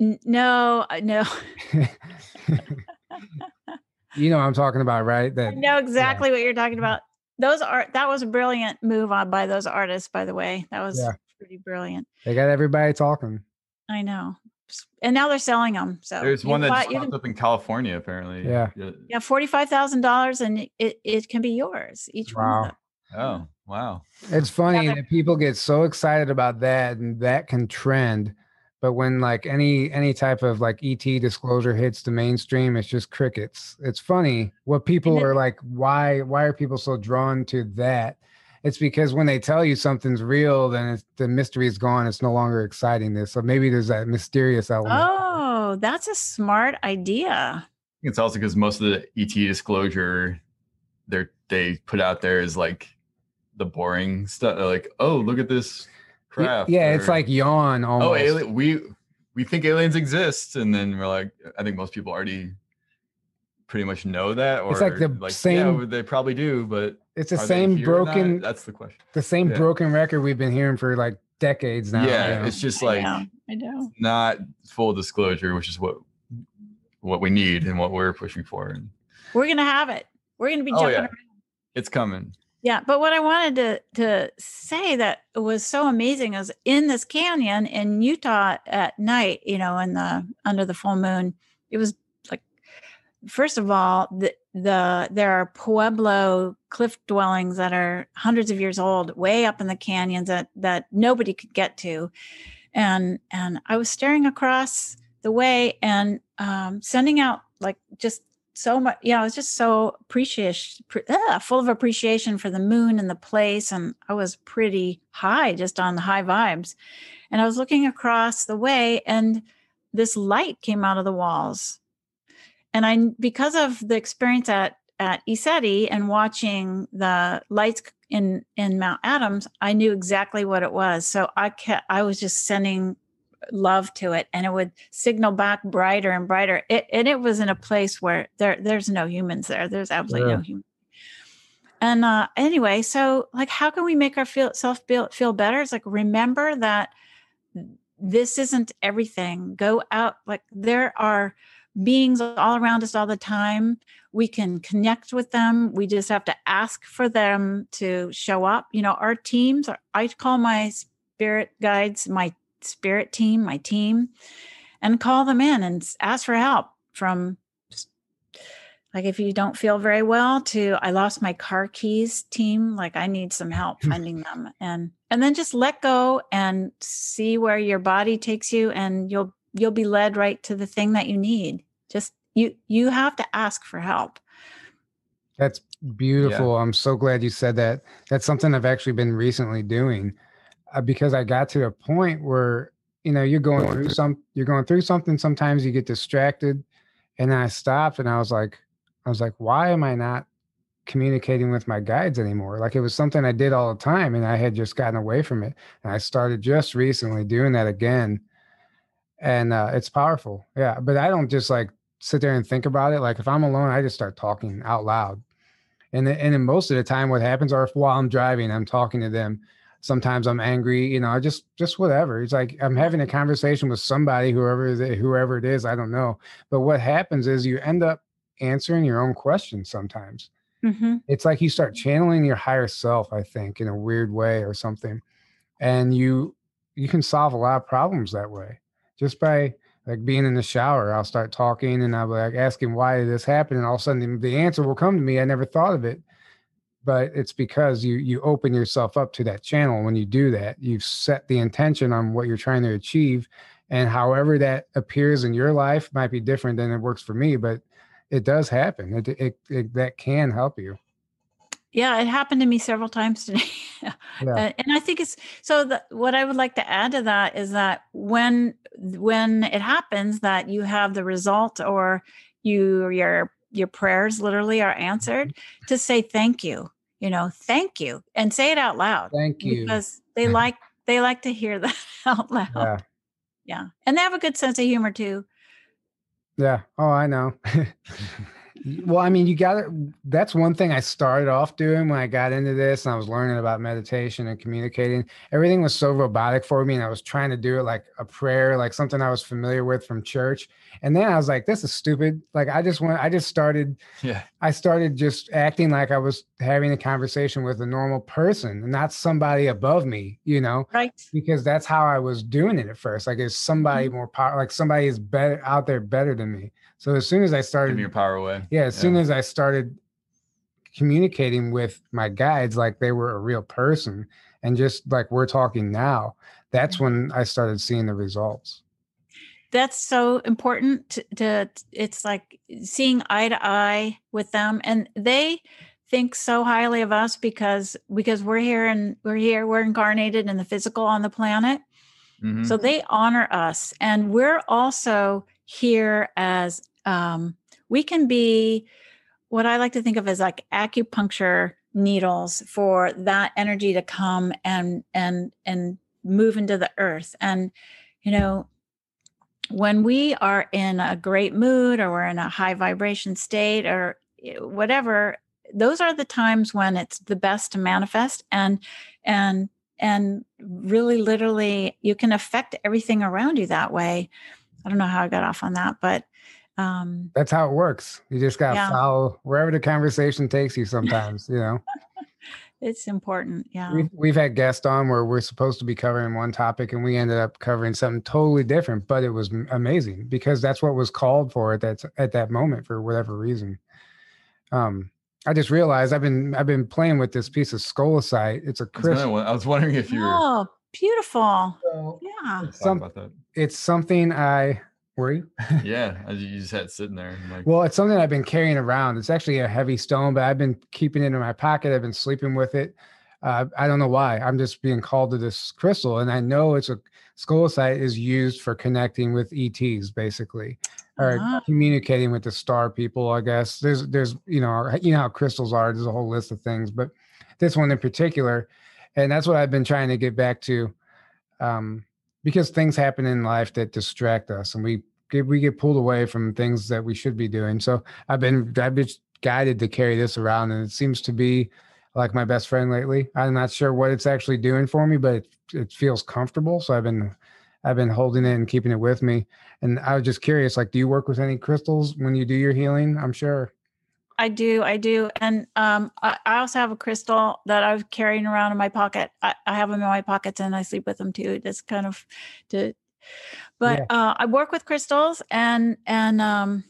N- No, uh, no. you know what I'm talking about, right? I That know exactly what you're talking about. Those are that was a brilliant move on by those artists, by the way. That was Yeah. pretty brilliant. they got everybody talking. I know. And now they're selling them. So There's one that buy- just you popped can- up in California, apparently. Yeah. yeah, forty five thousand dollars, and it, it can be yours. Each one. Wow. Of them. Oh, wow. It's funny they're- that people get so excited about that, and that can trend. But when like any any type of like ET disclosure hits the mainstream, it's just crickets. It's funny what people then- are like. Why why are people so drawn to that? It's because when they tell you something's real, then it's, the mystery is gone. It's no longer exciting. This so maybe there's that mysterious element. Oh, that's a smart idea. It's also because most of the ET disclosure they they put out there is like the boring stuff. They're like, oh, look at this Y- craft. yeah, it's like yawn almost. oh, alien, we we think aliens exist, and then we're like, I think most people already pretty much know that, or It's like the yeah, same- they probably do, but It's the same here or not? broken That's the question. the same yeah. broken record we've been hearing for like decades now. yeah, you know? it's just I like know. I know. not full disclosure, which is what what we need and what we're pushing for. And We're gonna have it. We're gonna be Oh, jumping yeah. around. it's coming. Yeah, but what I wanted to to say that was so amazing is in this canyon in Utah at night, you know, in the under the full moon, it was like first of all, the the there are pueblo cliff dwellings that are hundreds of years old, way up in the canyons that that nobody could get to, and and I was staring across the way and um, sending out like just so much yeah i was just so appreciative pre- ah, full of appreciation for the moon and the place and i was pretty high just on the high vibes. And i was looking across the way and this light came out of the walls. And i because of the experience at at ECETI and watching the lights in in mount adams i knew exactly what it was. So i kept i was just sending love to it and it would signal back brighter and brighter. It, and it was in a place where there there's no humans there. There's absolutely Yeah. no human. And uh anyway so like how can we make our feel self feel, feel better? It's like remember that this isn't everything. Go out like there are beings all around us all the time. We can connect with them. We just have to ask for them to show up. You know our teams are, i call my spirit guides my spirit team, my team, and call them in and ask for help from like if you don't feel very well to I lost my car keys team, like I need some help hmm. finding them and and then just let go and see where your body takes you and you'll you'll be led right to the thing that you need. Just you you have to ask for help. That's beautiful. I'm so glad you said that. That's something I've actually been recently doing because I got to a point where you know you're going through some you're going through something sometimes you get distracted and I stopped and I was like I was like why am I not communicating with my guides anymore? Like it was something I did all the time and I had just gotten away from it and I started just recently doing that again and uh, it's powerful yeah but I don't just like sit there and think about it like if I'm alone I just start talking out loud and then, and then most of the time what happens are if while i'm driving i'm talking to them sometimes i'm angry you know i just just whatever. It's like i'm having a conversation with somebody whoever it, whoever it is i don't know. But what happens is you end up answering your own questions sometimes. Mm-hmm. it's like you start channeling your higher self i think in a weird way or something. And you you can solve a lot of problems that way. Just by like being in the shower i'll start talking and i'll be like asking why did this happen and all of a sudden the answer will come to me. I never thought of it but it's because you you open yourself up to that channel when you do that you've set the intention on what you're trying to achieve and however that appears in your life might be different than it works for me but it does happen it, it, it that can help you Yeah, it happened to me several times today. Yeah. And I think it's so that what I would like to add to that is that when when it happens that you have the result or you your your prayers literally are answered mm-hmm. to say thank you, you know, thank you and say it out loud thank you because they like they like to hear that out loud. yeah Yeah. And they have a good sense of humor too. Yeah. Oh, I know. well, I mean, you got to, that's one thing I started off doing when I got into this and I was learning about meditation and communicating. Everything was so robotic for me. And I was trying to do it like a prayer, like something I was familiar with from church. And then I was like, this is stupid. Like, I just went, I just started, Yeah. I started just acting like I was having a conversation with a normal person and not somebody above me, you know? Right. because that's how I was doing it at first. Like, is somebody mm-hmm. more power? Like somebody is better out there, better than me. So as soon as I started, Giving your power away. yeah, as soon as I started communicating with my guides, like they were a real person, and just like we're talking now, that's when I started seeing the results. that's so important to, to it's like seeing eye to eye with them and they think so highly of us because because we're here and we're here we're incarnated in the physical on the planet Mhm. so they honor us and we're also here as um we can be what i like to think of as like acupuncture needles for that energy to come and and and move into the earth. And you know when we are in a great mood or we're in a high vibration state or eh, whatever those are the times when it's the best to manifest and and and really literally you can affect everything around you that way. I don't know how i got off on that but um That's how it works. You just got to Yeah. follow wherever the conversation takes you. Sometimes, you know. it's important yeah We've, we've had guests on where we're supposed to be covering one topic and we ended up covering something totally different, but it was amazing because that's what was called for at that at that moment for whatever reason. Um, I just realized I've been I've been playing with this piece of scolecite. It's a crystal. I was wondering if you were oh beautiful So yeah talking some- about that. It's something I were you? Yeah, you just had sitting there. Like, Well, it's something I've been carrying around. It's actually a heavy stone, but I've been keeping it in my pocket. I've been sleeping with it. Uh, I don't know why. I'm just being called to this crystal, and I know it's a scolecite is used for connecting with ETs, basically, or Ah. communicating with the star people. I guess there's there's you know you know how crystals are. There's a whole list of things, but this one in particular, and that's what I've been trying to get back to, um, because things happen in life that distract us, and we get we get pulled away from things that we should be doing. So I've been I've been guided to carry this around, and it seems to be like my best friend lately. I'm not sure what it's actually doing for me, but it, it feels comfortable. So I've been I've been holding it and keeping it with me. And I was just curious, like, do you work with any crystals when you do your healing? I'm sure. I do, I do, and um, I, I also have a crystal that I'm carrying around in my pocket. I, I have them in my pockets, and I sleep with them too. That's kind of to, but uh, I work with crystals, and and um,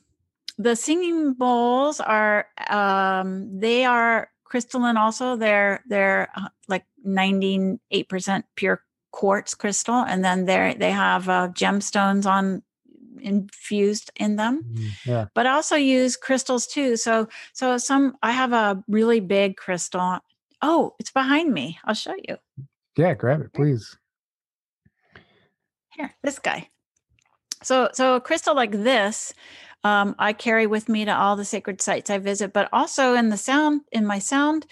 the singing bowls are um, they are crystalline. Also, they're they're uh, like 98 percent pure quartz crystal, and then they they have uh, gemstones on infused in them Yeah. but I also use crystals too. So so some I have a really big crystal. Oh, it's behind me. I'll show you. Yeah. Grab it, please. Here, this guy. So so a crystal like this um, I carry with me to all the sacred sites I visit, but also in the sound in my sound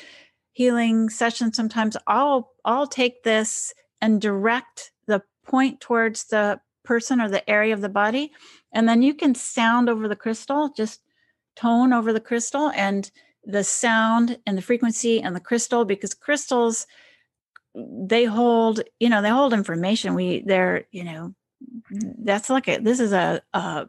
healing session. Sometimes I'll I'll take this and direct the point towards the person or the area of the body, and then you can sound over the crystal, just tone over the crystal and the sound and the frequency and the crystal because crystals they hold you know they hold information. We they're you know that's like a this is a, a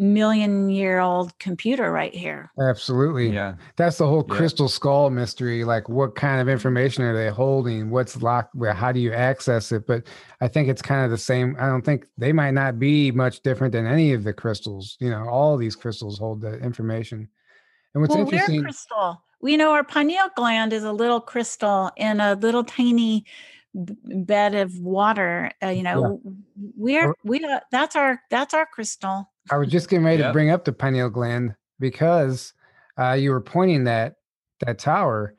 million year old computer right here Absolutely. Yeah. That's the whole Yeah. crystal skull mystery. Like, what kind of information are they holding? What's locked? Well, how do you access it? But I think it's kind of the same. I don't think they might not be much different than any of the crystals. You know, all these crystals hold the information. And what's well we're interesting, crystal we know our pineal gland is a little crystal in a little tiny b- bed of water uh, you know we're Or- we are that's our that's our crystal I was just getting ready Yeah. to bring up the pineal gland because uh, you were pointing that that tower,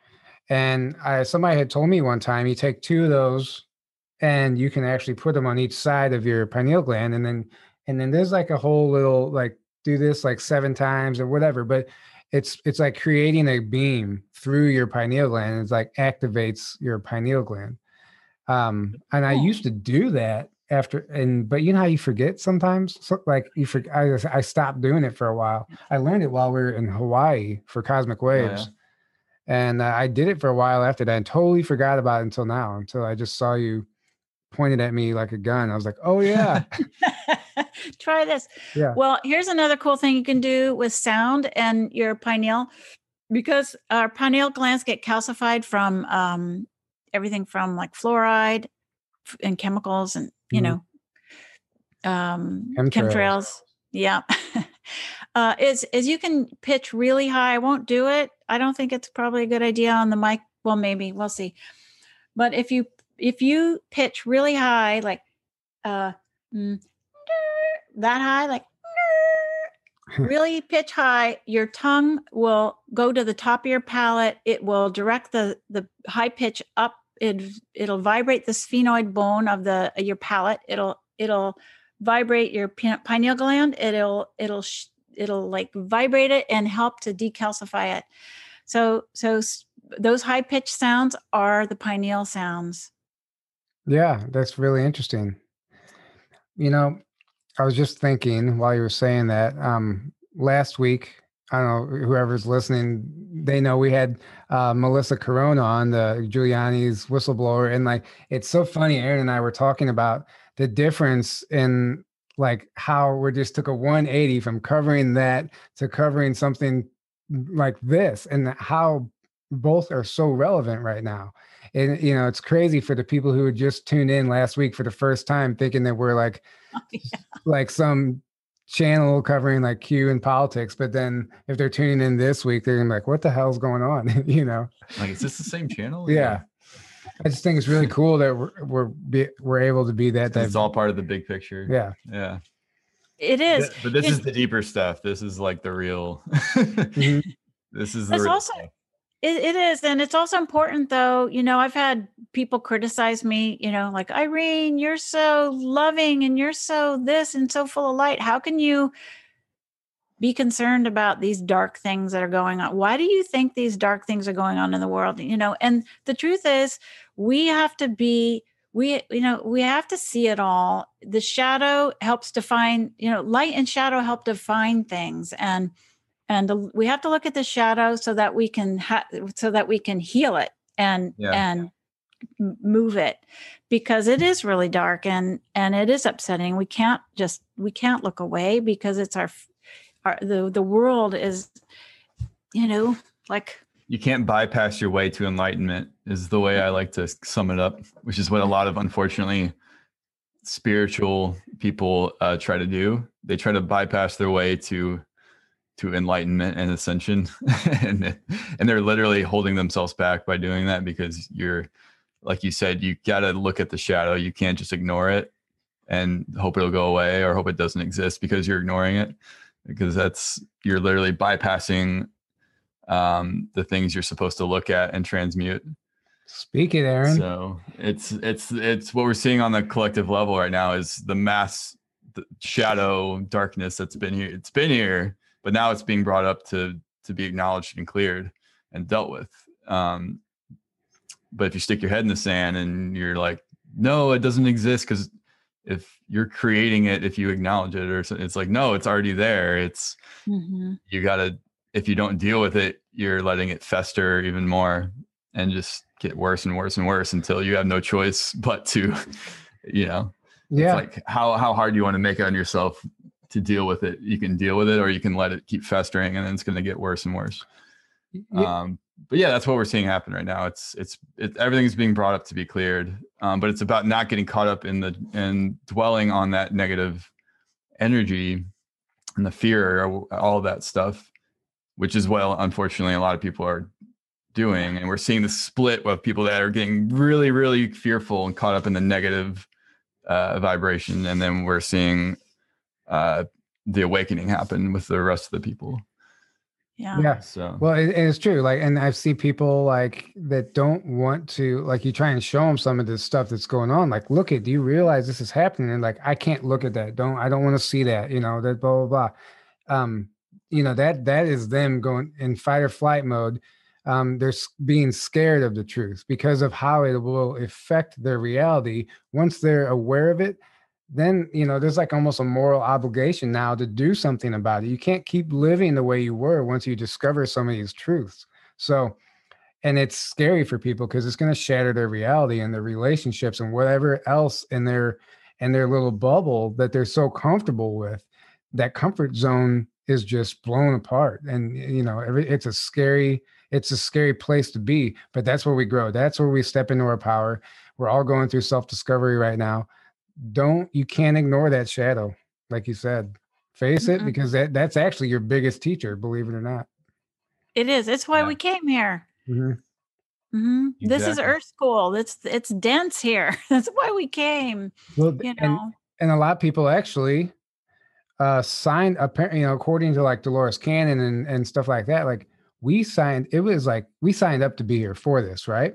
and I, somebody had told me one time you take two of those, and you can actually put them on each side of your pineal gland, and then and then there's like a whole little like do this like seven times or whatever, but it's it's like creating a beam through your pineal gland. It's like activates your pineal gland. Um, and I used to do that after, and but you know how you forget sometimes. So, like you forget. I I stopped doing it for a while. I learned it while we were in Hawaii for Cosmic Oh, yeah. Waves, and uh, I did it for a while after that, and totally forgot about it until now. Until I just saw you pointed at me like a gun. I was like, oh yeah, try this Yeah. well here's another cool thing you can do with sound and your pineal because our pineal glands get calcified from um, everything from like fluoride and chemicals and you Mhm. know um Chemtrails. chemtrails. Yeah. Uh is is you can pitch really high i won't do it. I don't think it's probably a good idea on the mic. Well maybe we'll see. But if you if you pitch really high like uh mm, that high like really pitch high your tongue will go to the top of your palate. It will direct the the high pitch up it it'll vibrate the sphenoid bone of the your palate it'll it'll vibrate your pineal gland it'll it'll it'll like vibrate it and help to decalcify it so so those high pitched sounds are the pineal sounds yeah. That's really interesting. You know, I was just thinking while you were saying that. Um, last week, I don't know whoever's listening, they know we had uh, Mellissa Carone on the Giuliani's whistleblower, and like it's so funny. Aaron and I were talking about the difference in like how we just took a 180 from covering that to covering something like this, and how both are so relevant right now. And you know, it's crazy for the people who had just tuned in last week for the first time, thinking that we're like like some channel covering like Q and politics. But then if they're tuning in this week, they're gonna be like, what the hell's going on? you know? Like, is this the same channel? Yeah. I just think it's really cool that we're we're be, we're able to be that. It's all part of the big picture. yeah. Yeah. it is But this And- is the deeper stuff. This is like the real. Mhm. this is the It's real also- stuff. It, it is. And it's also important, though. You know, I've had people criticize me, you know, like, Irene, you're so loving and you're so this and so full of light. How can you be concerned about these dark things that are going on? Why do you think these dark things are going on in the world? You know, and the truth is, we have to be. We, you know, we have to see it all. The shadow helps define, you know, light and shadow help define things. And and we have to look at the shadow so that we can ha- so that we can heal it and Yeah. and move it because it is really dark and and it is upsetting we can't just we can't look away because it's our, our the the world is you know like You can't bypass your way to enlightenment, is the way I like to sum it up, which is what a lot of unfortunately spiritual people uh, try to do. They try to bypass their way to to enlightenment and ascension, and and they're literally holding themselves back by doing that because you're, like you said, you got to look at the shadow. You can't just ignore it and hope it'll go away or hope it doesn't exist because you're ignoring it because that's you're literally bypassing um, the things you're supposed to look at and transmute. Speak it, Aaron. So it's it's it's what we're seeing on the collective level right now is the mass the shadow darkness that's been here. It's been here, but now it's being brought up to to be acknowledged and cleared and dealt with. Um, but if you stick your head in the sand and you're like, no, it doesn't exist because if you're creating it, if you acknowledge it or something, it's like, no, it's already there. It's mhm. you got to if you don't deal with it you're letting it fester even more and just get worse and worse and worse until you have no choice but to, you know, yeah. like how how hard you want to make it on yourself to deal with it. You can deal with it, or you can let it keep festering, and then it's going to get worse and worse. Yeah. Um, but yeah, that's what we're seeing happen right now. It's it's it, everything's being brought up to be cleared, um, but it's about not getting caught up in the and dwelling on that negative energy and the fear, all that stuff, which is what unfortunately a lot of people are doing, and we're seeing the split of people that are getting really really fearful and caught up in the negative uh, vibration, and then we're seeing uh, the awakening happen with the rest of the people. Yeah. Yeah. So Well, it, it's true. Like, and I've seen people like that don't want to, like, you try and show them some of this stuff that's going on. Like, look at, do you realize this is happening? And like, I can't look at that. Don't, I don't want to see that, you know, that blah, blah, blah. Um, you know, that, that is them going in fight or flight mode. Um, they're being scared of the truth because of how it will affect their reality. Once they're aware of it, then you know there's like almost a moral obligation now to do something about it. You can't keep living the way you were once you discover some of these truths. So and it's scary for people because it's going to shatter their reality and their relationships and whatever else in their in their little bubble that they're so comfortable with that comfort zone is just blown apart. And you know it's a scary it's a scary place to be but that's where we grow. That's where we step into our power. We're all going through self discovery right now don't you can't ignore that shadow like you said face it Mm-mm. because that that's actually your biggest teacher believe it or not It is. It's why Yeah. we came here. Mhm. hmm This is Earth School. It's it's dense here. That's why we came. well You and know. and a lot of people actually uh signed apparently you know according to like dolores cannon and and stuff like that like we signed it was like we signed up to be here for this right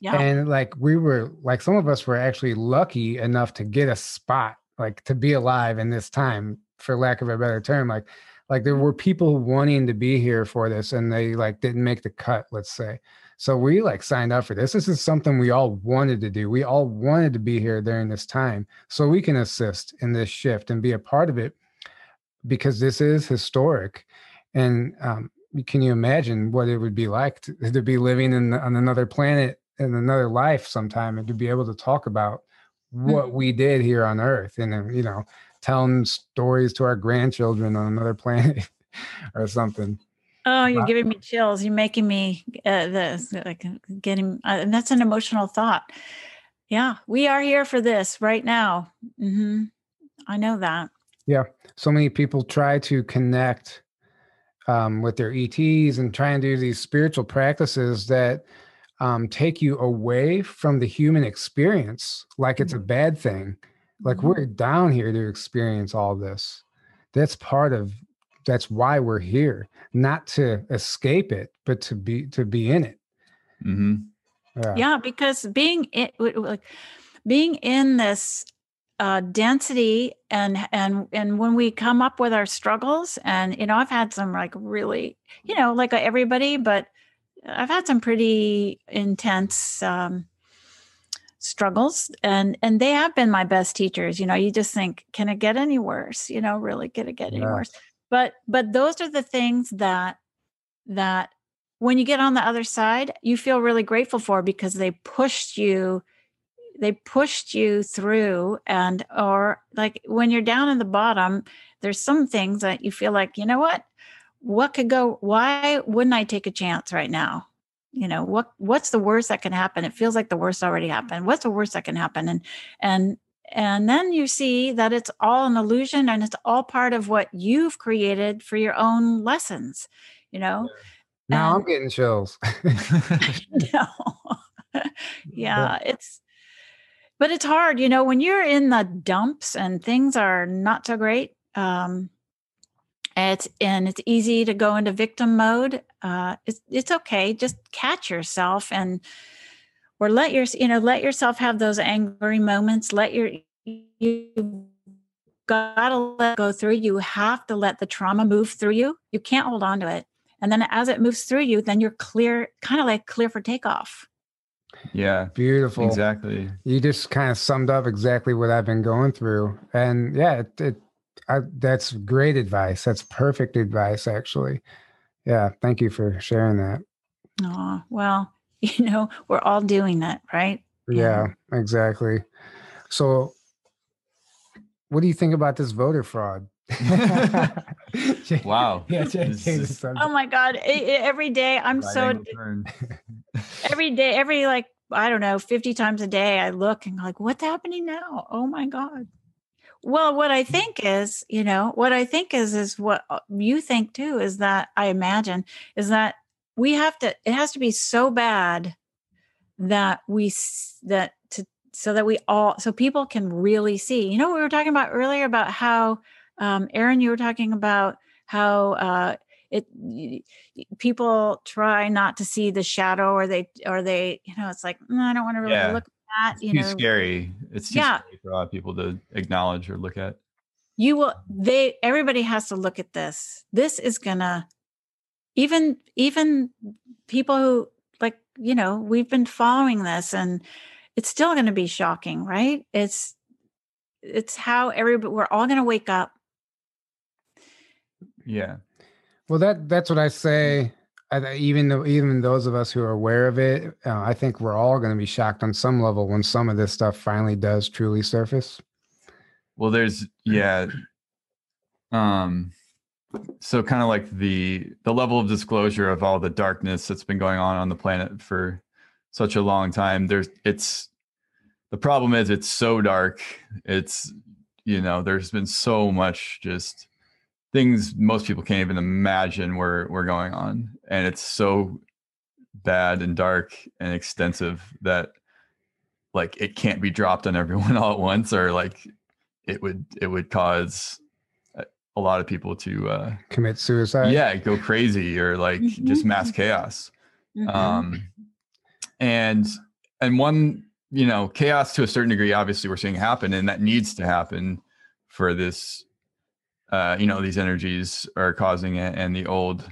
Yeah. and like we were like some of us were actually lucky enough to get a spot like to be alive in this time for lack of a better term like like there were people wanting to be here for this and they like didn't make the cut let's say. So we like signed up for this. This is something we all wanted to do. We all wanted to be here during this time so we can assist in this shift and be a part of it because this is historic. And um, can you imagine what it would be like to, to be living in on another planet in another life sometime and to be able to talk about what Mhm. we did here on earth and you know telling stories to our grandchildren on another planet or something Oh, you're Wow. giving me chills. You're making me uh, this like getting. Uh, and that's an emotional thought. Yeah, we are here for this right now. hmm I know that. Yeah. So many people try to connect um, with their ETs and try and do these spiritual practices that um, take you away from the human experience, like it's a bad thing. Like Mhm. we're down here to experience all this. That's part of. That's why we're here, not to escape it, but to be to be in it. hmm Yeah. yeah because being it like being in this uh density and and and when we come up with our struggles and you know i've had some like really you know like everybody but i've had some pretty intense um struggles and and they have been my best teachers you know you just think can it get any worse? You know really can it get any Yeah. worse? But but those are the things that that when you get on the other side you feel really grateful for because they pushed you they pushed you through and or like when you're down in the bottom there's some things that you feel like you know what what could go why wouldn't i take a chance right now? You know what what's the worst that can happen? It feels like the worst already happened. What's the worst that can happen? And and and then you see that it's all an illusion and it's all part of what you've created for your own lessons you know? Now I'm getting chills. no. yeah, it's but it's hard, you know, when you're in the dumps and things are not so great. Um it's and it's easy to go into victim mode. Uh it's it's okay. Just catch yourself and or let your you know, let yourself have those angry moments. Let your you gotta let go through. You have to let the trauma move through you. You can't hold on to it. And then as it moves through you, then you're clear, kind of like clear for takeoff. Yeah, Beautiful. exactly. You just kind of summed up exactly what I've been going through, and yeah, it, it I, that's great advice. That's perfect advice, actually. Yeah, thank you for sharing that. Oh, well, you know we're all doing it right Yeah, exactly. So, what do you think about this voter fraud? Wow. Yeah, Jay, This change the is- oh my god I- I- every day i'm Right so every day every like i don't know 50 times a day i look and like what's happening now oh my god well what i think is you know what i think is is what uh, you think too is that i imagine is that we have to it has to be so bad that we that to so that we all so people can really see you know we were talking about earlier about how um aaron you were talking about how uh it people try not to see the shadow or they or they you know it's like "Mm, i don't want to really Yeah. look that It's you too know scary. It's too Yeah. scary for a lot of people to acknowledge or look at. you will they everybody has to look at this this is gonna even even people who like you know we've been following this and it's still gonna be shocking right it's it's how everybody we're all gonna wake up Yeah. Well, that that's what I say. I, even though even those of us who are aware of it, uh, I think we're all going to be shocked on some level when some of this stuff finally does truly surface. Well, there's yeah. Um so kind of like the the level of disclosure of all the darkness that's been going on on the planet for such a long time. There's it's the problem is it's so dark. It's you know, there's been so much just things most people can't even imagine were were going on and it's so bad and dark and extensive that like it can't be dropped on everyone all at once or like it would it would cause a- a lot of people to uh Commit suicide. yeah go crazy or like just mass chaos Mhm. um and and one you know chaos to a certain degree obviously we're seeing happen and that needs to happen for this uh you know these energies are causing it and the old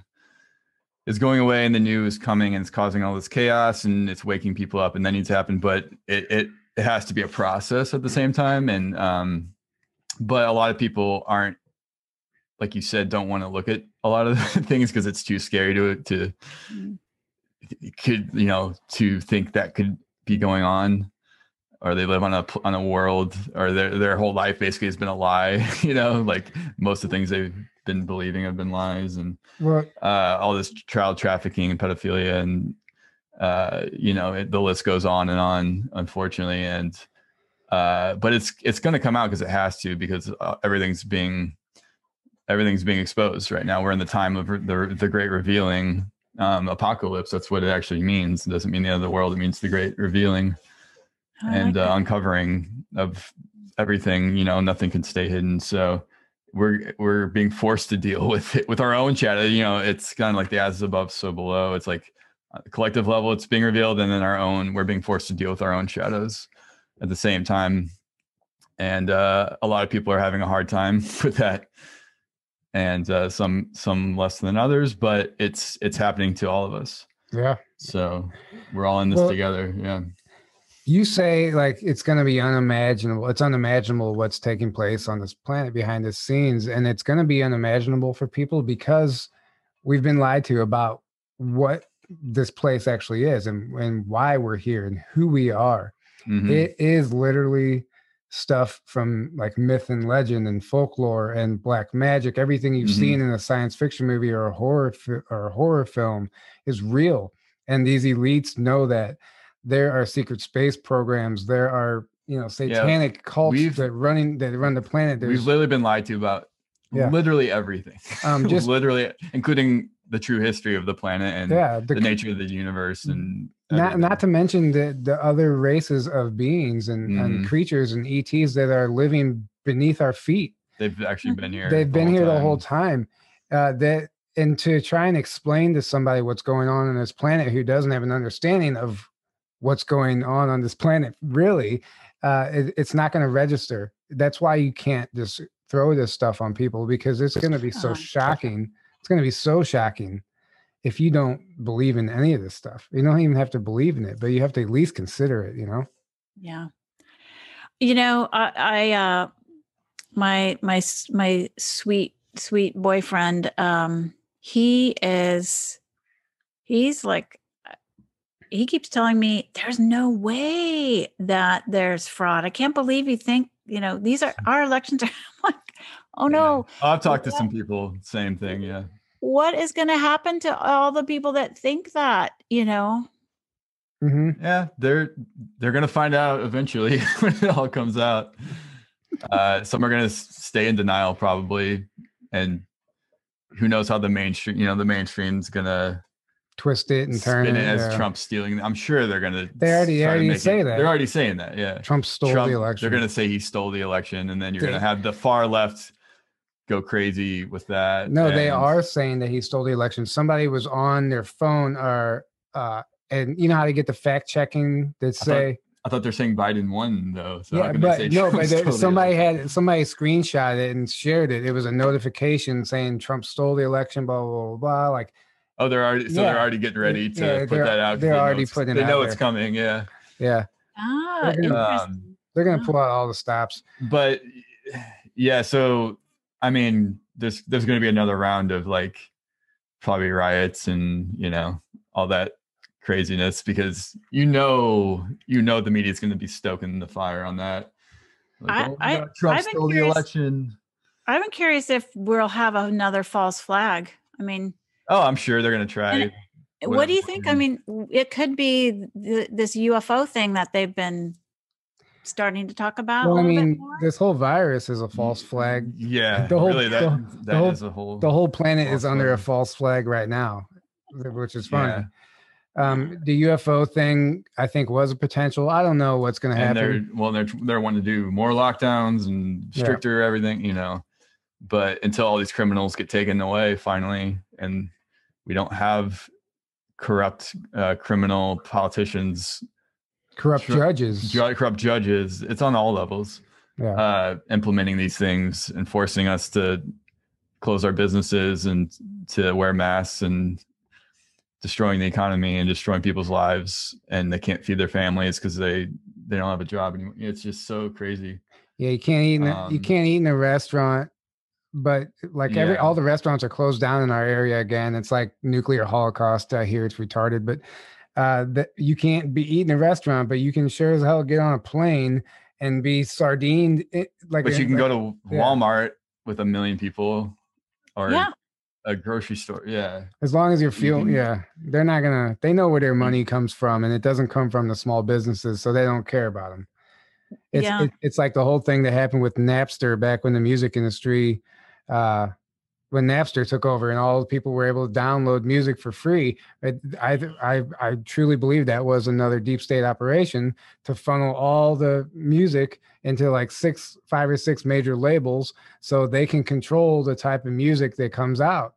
is going away and the new is coming and it's causing all this chaos and it's waking people up and that needs to happen but it it, it has to be a process at the same time and um but a lot of people aren't like you said don't want to look at a lot of the things because it's too scary to to Mm. could you know to think that could be going on or they live on a on a world or their their whole life basically has been a lie you know like most of the things they've been believing have been lies and Well, uh all this child trafficking and pedophilia and uh you know it, the list goes on and on unfortunately. And uh but it's it's going to come out because it has to because uh, everything's being everything's being exposed right now. We're in the time of the the great revealing um apocalypse. That's what it actually means. It doesn't mean the end of the world. It means the great revealing I like and uh, uncovering of everything you know nothing can stay hidden. So we're we're being forced to deal with it with our own shadow you know it's kind of like the as above so below. It's like at the collective level it's being revealed and then our own we're being forced to deal with our own shadows at the same time. And uh, a lot of people are having a hard time with that. And uh, some some less than others but it's it's happening to all of us. Yeah. so we're all in this Well, together yeah You say like it's going to be unimaginable. It's unimaginable what's taking place on this planet behind the scenes, and it's going to be unimaginable for people because we've been lied to about what this place actually is and, and why we're here and who we are. Mhm. It is literally stuff from like myth and legend and folklore and black magic. Everything you've Mhm. seen in a science fiction movie or a horror fi- or a horror film is real, and these elites know that. There are secret space programs. There are you know satanic cults we've- that running that run the planet. We've literally been lied to about Yeah. literally everything. Um, just- literally, including the true history of the planet and yeah the the, nature of the universe and not everything. not to mention the the other races of beings and, and Mhm. creatures and ETs that are living beneath our feet. they've actually been here. They've been here the whole time. time. Uh, that and to try and explain to somebody what's going on on this planet who doesn't have an understanding of what's going on on this planet, really, uh, it, it's not going to register. That's why you can't just throw this stuff on people because it's going to be so Uh-huh. shocking. It's going to be so shocking if you don't believe in any of this stuff. You don't even have to believe in it, but you have to at least consider it. You know. Yeah. You know, I, I uh my my my sweet sweet boyfriend um he is he's like he keeps telling me there's no way that there's fraud. I can't believe you think, you know, these are our elections are I'm like, oh no. Yeah. I've talked to some people, same thing. Yeah. What is going to happen to all the people that think that, you know? Mhm. Yeah, they're they're gonna find out eventually when it all comes out. Uh, some are gonna stay in denial probably, and who knows how the mainstream, you know, the mainstream's gonna twist it and turn spin it, it as yeah. Trump stealing. I'm sure they're gonna. They already- already say it- that. They're already saying that. Yeah, Trump stole Trump- the election. They're gonna say he stole the election, and then you're They- gonna have the far left go crazy with that. No, they are saying that he stole the election. Somebody was on their phone or uh and you know how to get the fact checking that say I thought they're saying Biden won though. So yeah, can but say no, Trump but somebody had somebody screenshot it and shared it. It was a notification saying Trump stole the election, blah blah blah. blah. Like Oh, they're already so they're already getting ready to Yeah, put that out. they're they know already it's- putting They out know it's there. coming. Yeah. yeah, Ah, They're gonna- interesting. they're gonna pull out all the stops. but yeah so i mean there's there's going to be another round of like probably riots and you know all that craziness because you know you know the media is going to be stoking the fire on that I- oh, I, Trump I've been stole the curious- election I'm curious if we'll have another false flag. I mean, oh i'm sure they're going to try And- what do you think? I mean, it could be th- this UFO thing that they've been starting to talk about. Well, a I little bit mean, more. this whole virus is a false flag. yeah The whole- really that the- that whole- is a whole The whole planet is False under a false flag right now, which is funny. yeah. Um, the UFO thing, I think, was a potential. I don't know what's going to happen. they're well they're they're wanting to do more lockdowns and Yeah. stricter everything you know but until all these criminals get taken away finally and we don't have corrupt uh, criminal politicians Corrupt Ju- judges. ju- corrupt judges it's on all levels yeah. uh, implementing these things and forcing us to close our businesses and to wear masks and destroying the economy and destroying people's lives and they can't feed their families because they they don't have a job anymore it's just so crazy yeah, you can't eat. In a, you um, can't eat in a restaurant. But like every all the restaurants are closed down in our area again. It's like nuclear holocaust. I hear it's retarded, but uh, that you can't be eating a restaurant, but you can sure as hell get on a plane and be sardined. It, like but you in- can go like- to yeah. walmart with a million people or yeah, a grocery store yeah as long as you're you feeling. can- Yeah, they're not gonna. They know where their money comes from, and it doesn't come from the small businesses, so they don't care about them. It's Yeah. it, it's like the whole thing that happened with Napster back when the music industry, uh, when Napster took over and all the people were able to download music for free. I I I truly believe that was another deep state operation to funnel all the music into like six, five or six major labels, so they can control the type of music that comes out.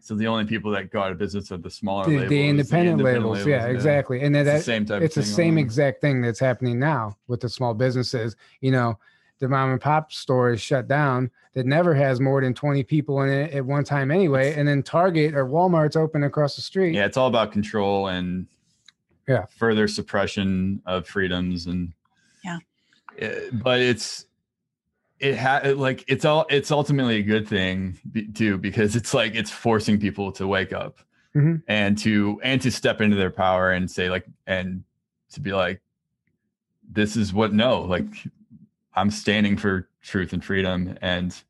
so the only people that go out of business are the smaller The, labels the independent, labels, yeah, exactly, and then it's that the same type it's the same exact thing that's happening now with the small businesses. You know, the mom and pop store is shut down that never has more than 20 people in it at one time anyway. And then Target or Walmart's open across the street. yeah it's all about control and Yeah. further suppression of freedoms and Yeah. Eh, but it's it had like it's all it's ultimately a good thing be- too because it's like it's forcing people to wake up Mhm. and to and to step into their power and say like and to be like this is what no like i'm standing for truth and freedom and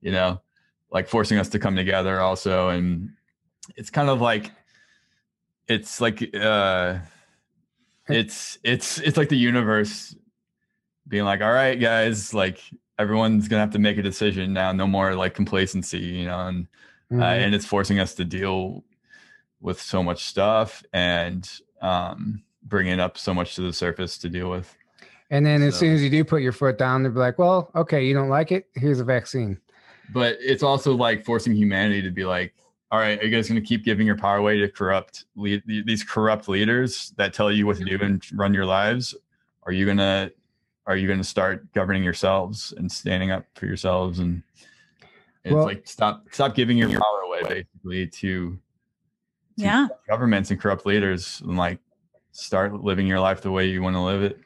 you know like forcing us to come together also. And it's kind of like it's like uh it's it's it's like the universe being like all right guys like everyone's gonna have to make a decision now. No more like complacency you know and uh, Mhm. and it's forcing us to deal with so much stuff and um bringing up so much to the surface to deal with and then as soon as you do put your foot down, they'll be like, well, okay, you don't like it? Here's a vaccine. but it's also like forcing humanity to be like all right are you guys going to keep giving your power away to corrupt lead, these corrupt leaders that tell you what to do and run your lives are you going to are you going to start governing yourselves and standing up for yourselves and it's Well- like stop stop giving your power away basically to, to yeah. governments and corrupt leaders and like start living your life the way you want to live it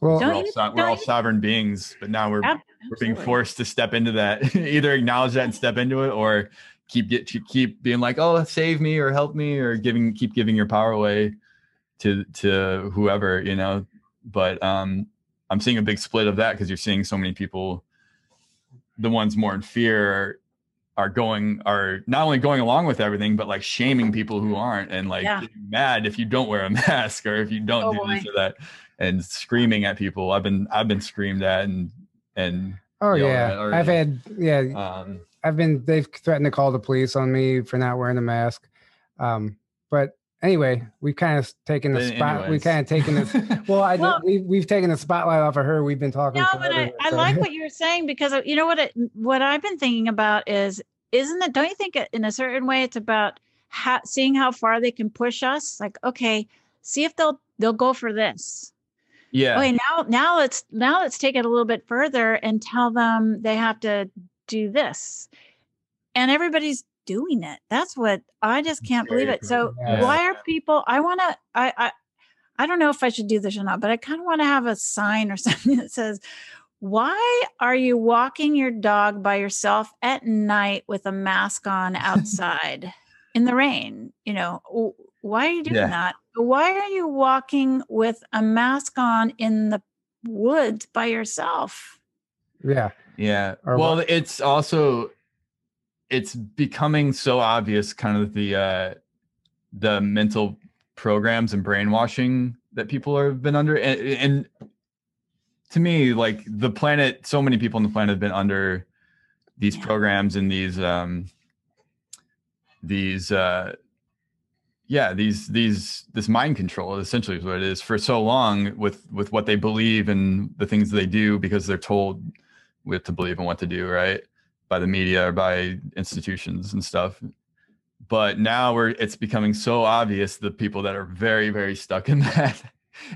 Well, we're all, you- so- we're all sovereign beings but now we're we're being forced to step into that either acknowledge that and step into it or keep get keep being like oh save me or help me or giving keep giving your power away to to whoever you know? But um i'm seeing a big split of that because you're seeing so many people the ones more in fear are going are not only going along with everything but like shaming people who aren't and like Yeah. mad if you don't wear a mask or if you don't Oh, do this or that and screaming at people i've been i've been screamed at and and Oh yeah, at already. I've had yeah, um I've been they've threatened to call the police on me for not wearing a mask. Um, but anyway, we've kind of taken the spot. We've kind of taken this. Well, I Well- we we've taken the spotlight off of her. We've been talking. No, but I, forever, I so- like what you're saying because uh, you know what it, what I've been thinking about is isn't it don't you think in a certain way it's about how, seeing how far they can push us like okay see if they'll they'll go for this yeah. Okay now now let's now let's take it a little bit further and tell them they have to do this. And everybody's doing it. That's what I just can't believe Very it. So Yeah. why are people I want to I I I don't know if I should do this or not, but I kind of want to have a sign or something that says, Why are you walking your dog by yourself at night with a mask on outside in the rain? You know, w- why are you doing Yeah. that? Why are you walking with a mask on in the woods by yourself? Yeah, Yeah. Or well, what- it's also it's becoming so obvious kind of the uh the mental programs and brainwashing that people have been under and, and to me like the planet so many people on the planet have been under these Yeah. programs and these um these uh yeah these these this mind control essentially is what it is. For so long with with what they believe and the things they do because they're told what to believe and what to do right? By the media or by institutions and stuff. But now we're it's becoming so obvious the people that are very very stuck in that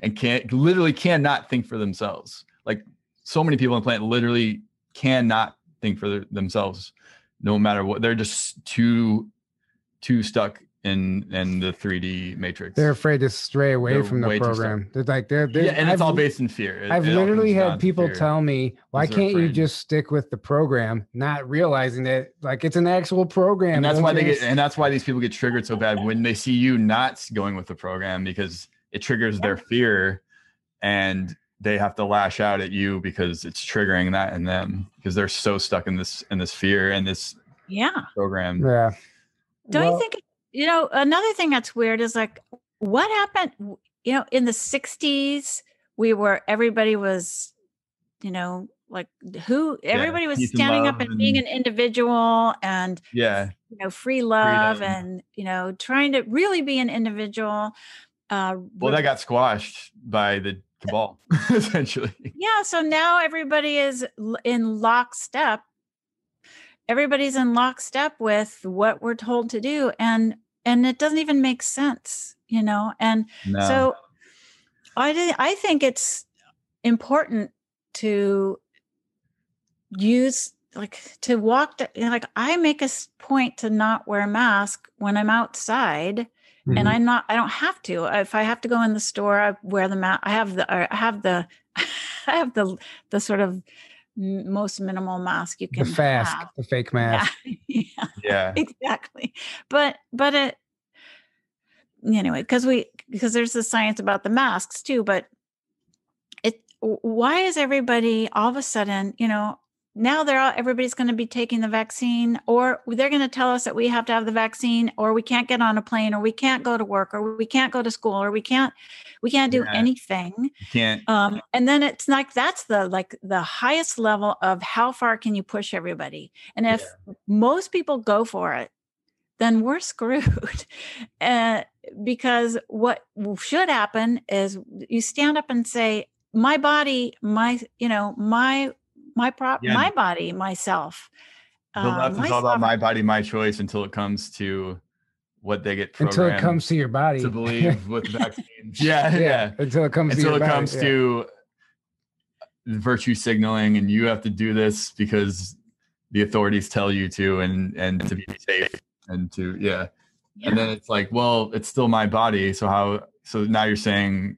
and can't literally cannot think for themselves. Like so many people on the planet literally cannot think for their, themselves no matter what. They're just too too stuck in in the 3d matrix they're afraid to stray away They're from the way too stuck. program. They're like they're, they're yeah and it's I've- all based in fear It- I've it literally had people fear. tell me, "Why Because can't you just stick with the program?" Not realizing that like it's an actual program. and that's why they get and that's why these people get triggered so bad when they see you not going with the program because it triggers their fear and they have to lash out at you because it's triggering that in them because they're so stuck in this in this fear and this Yeah. program Yeah. Don't Well, you think, you know, another thing that's weird is like, what happened, you know, in the 60s, we were, everybody was, you know, like who, everybody was standing up love and being an individual and, yeah you know, free love Freedom. and, you know, trying to really be an individual. Uh, well that got squashed by the cabal essentially yeah. So now everybody is in lockstep. Everybody's in lockstep with what we're told to do. And, and it doesn't even make sense, you know, and no So I thi- I think it's important to use like to walk the, you know, like I make a point to not wear a mask when I'm outside Mhm. and I'm not I don't have to. If I have to go in the store, I wear the mask. I have the I have the I have the the sort of m- most minimal mask you the can fast, have. the fake mask. yeah yeah exactly but but it anyway because we because there's the science about the masks too but it why is everybody all of a sudden you know now they're all everybody's going to be taking the vaccine or they're going to tell us that we have to have the vaccine or we can't get on a plane or we can't go to work or we can't go to school or we can't we can't do Yeah. anything. You can't. Um, and then it's like that's the like the highest level of how far can you push everybody? And if most people go for it then we're screwed. Uh, because what should happen is you stand up and say my body my you know my my prop Yeah. my body myself the uh, left my is all about my body my choice until it comes to what they get Until it comes to your body. to believe with vaccines yeah yeah Until it comes to until your it body. comes yeah. to virtue signaling and you have to do this because the authorities tell you to and and to be safe and to yeah. Yeah. and then it's like well it's still my body so how so now you're saying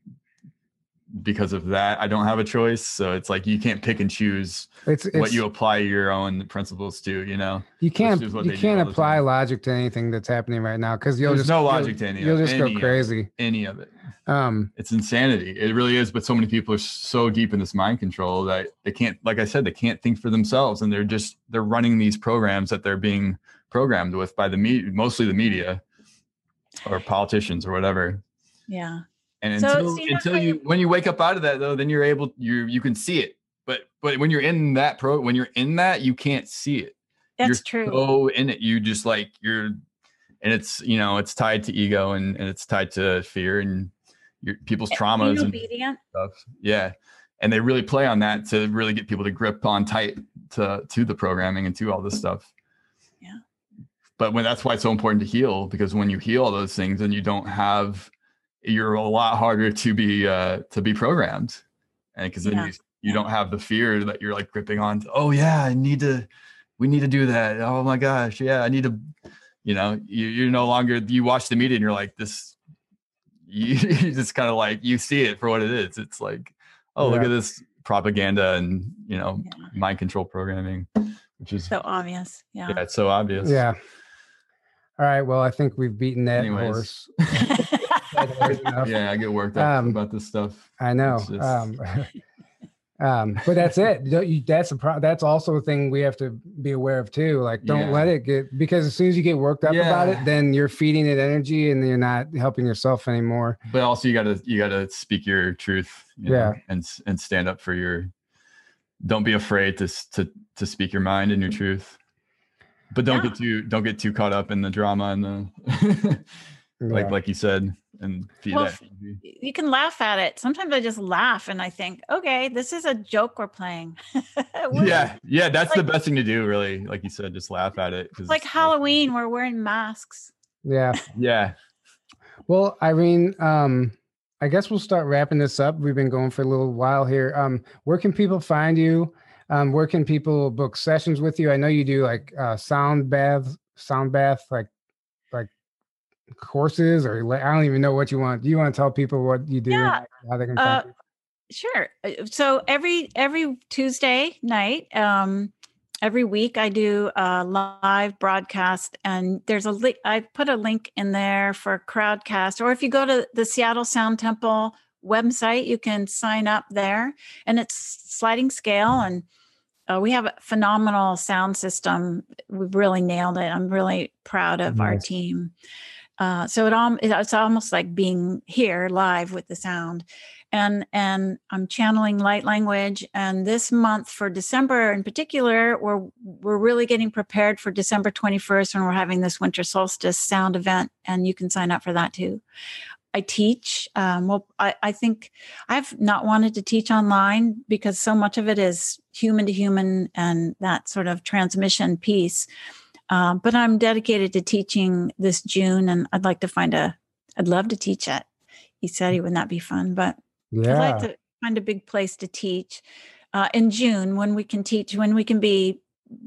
because of that i don't have a choice so it's like you can't pick and choose It's, it's what you apply your own principles to you know you can't you can't apply logic to anything that's happening right now because you'll There's just no you'll- logic to any You'll it, just any go of it. crazy. any of it Um, it's insanity. It really is. But so many people are so deep in this mind control that they can't, like I said, they can't think for themselves, and they're just they're running these programs that they're being programmed with by the media, mostly the media or politicians or whatever. Yeah. And So, until you until you you- when you wake up out of that though, then you're able you you can see it. But but when you're in that pro when you're in that, you can't see it. That's you're true. so in it. You just like you're and it's you know, it's tied to ego and, and it's tied to fear and your people's traumas and stuff. Yeah. And they really play on that to really get people to grip on tight to to the programming and to all this stuff. Yeah. But when that's why it's so important to heal because when you heal all those things and you don't have you're a lot harder to be uh to be programmed. And because then Yeah. you you don't have the fear that you're like gripping on to, oh yeah, I need to we need to do that. Oh my gosh, yeah, I need to you know, you you're no longer you watch the media and you're like this you, you just kind of like you see it for what it is. It's like, oh, look at this propaganda and you know Yeah. mind control programming, which is So obvious. Yeah. yeah, it's so obvious. yeah. All right. Well, I think we've beaten that Anyways. horse. That horse enough. yeah, I get worked up Um, about this stuff. I know. Just- Um, um, but that's it. You- That's a pro- That's also a thing we have to be aware of too. Like, don't Yeah. let it get because as soon as you get worked up about it, then you're feeding it energy and you're not helping yourself anymore. But also, you gotta you gotta speak your truth. you know, Yeah. and and stand up for your. Don't be afraid to to to speak your mind and your truth. But don't Yeah. get too don't get too caught up in the drama and the like Yeah. like you said and feed Well, that you can laugh at it. Sometimes I just laugh and I think, okay, this is a joke we're playing. We're- yeah yeah that's like- the best thing to do really like you said just laugh at it It's like it's Halloween, we're wearing masks. yeah. yeah Well, Irene, um, I guess we'll start wrapping this up. We've been going for a little while here. Um, where can people find you? Um, where can people book sessions with you? I know you do like uh, sound bath, sound bath, like like courses, or like, I don't even know what you want. Do you want to tell people what you do? Yeah, how they can uh. Sure. Uh, So every every Tuesday night, um, every week I do a live broadcast, and there's a link. I put a link in there for Crowdcast, or if you go to the Seattle Sound Temple website, you can sign up there, and it's sliding scale, and uh, we have a phenomenal sound system. We've really nailed it. I'm really proud of our team. Uh, so it all it's almost like being here live with the sound and and I'm channeling light language. And this month for December in particular, we're we're really getting prepared for December 21st when we're having this winter solstice sound event, and you can sign up for that too. I teach. Um, well, I, I think I've not wanted to teach online because so much of it is human to human and that sort of transmission piece. Um, but I'm dedicated to teaching this June, and I'd like to find a. I'd love to teach it. He said he would not be fun, but I'd like to find a big place to teach uh, in June when we can teach, when we can be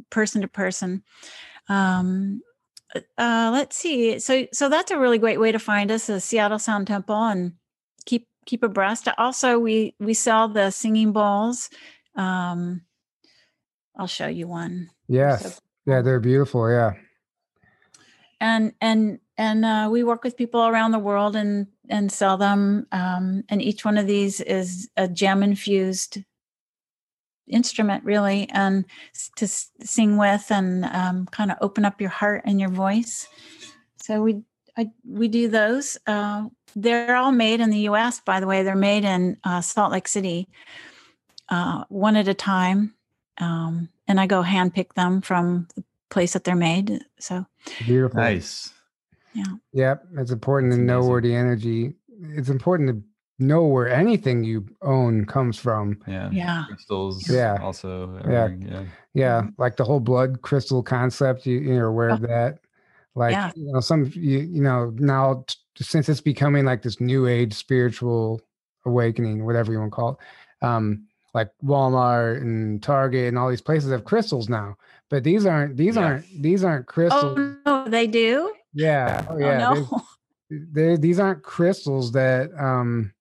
person to person. Um, uh, let's see. So, so that's a really great way to find us, the Seattle Sound Temple, and keep keep abreast. Also, we we sell the singing bowls. Um, I'll show you one. They're so yes. Yeah, they're beautiful. Yeah. and and and uh, we work with people around the world and and sell them um, and each one of these is a gem infused instrument really and to sing with and um, kind of open up your heart and your voice so we I, we do those uh, they're all made in the us by the way they're made in uh, salt lake city uh, one at a time um, and i go hand pick them from the place that they're made so Beautiful. nice Yeah. Yep. It's important That's to know where the energy. It's important to know where anything you own comes from. yeah yeah crystals Yeah. also Yeah. everything, yeah Yeah, Mhm. like the whole blood crystal concept. You, you're aware of that. Like Yeah. you know, some you you know now t- since it's becoming like this new age spiritual awakening, whatever you want to call it. Um, like Walmart and Target and all these places have crystals now, but these aren't these Yeah. aren't these aren't crystals. Oh no, they do. yeah, oh Oh, yeah. there's- no. they these aren't crystals that um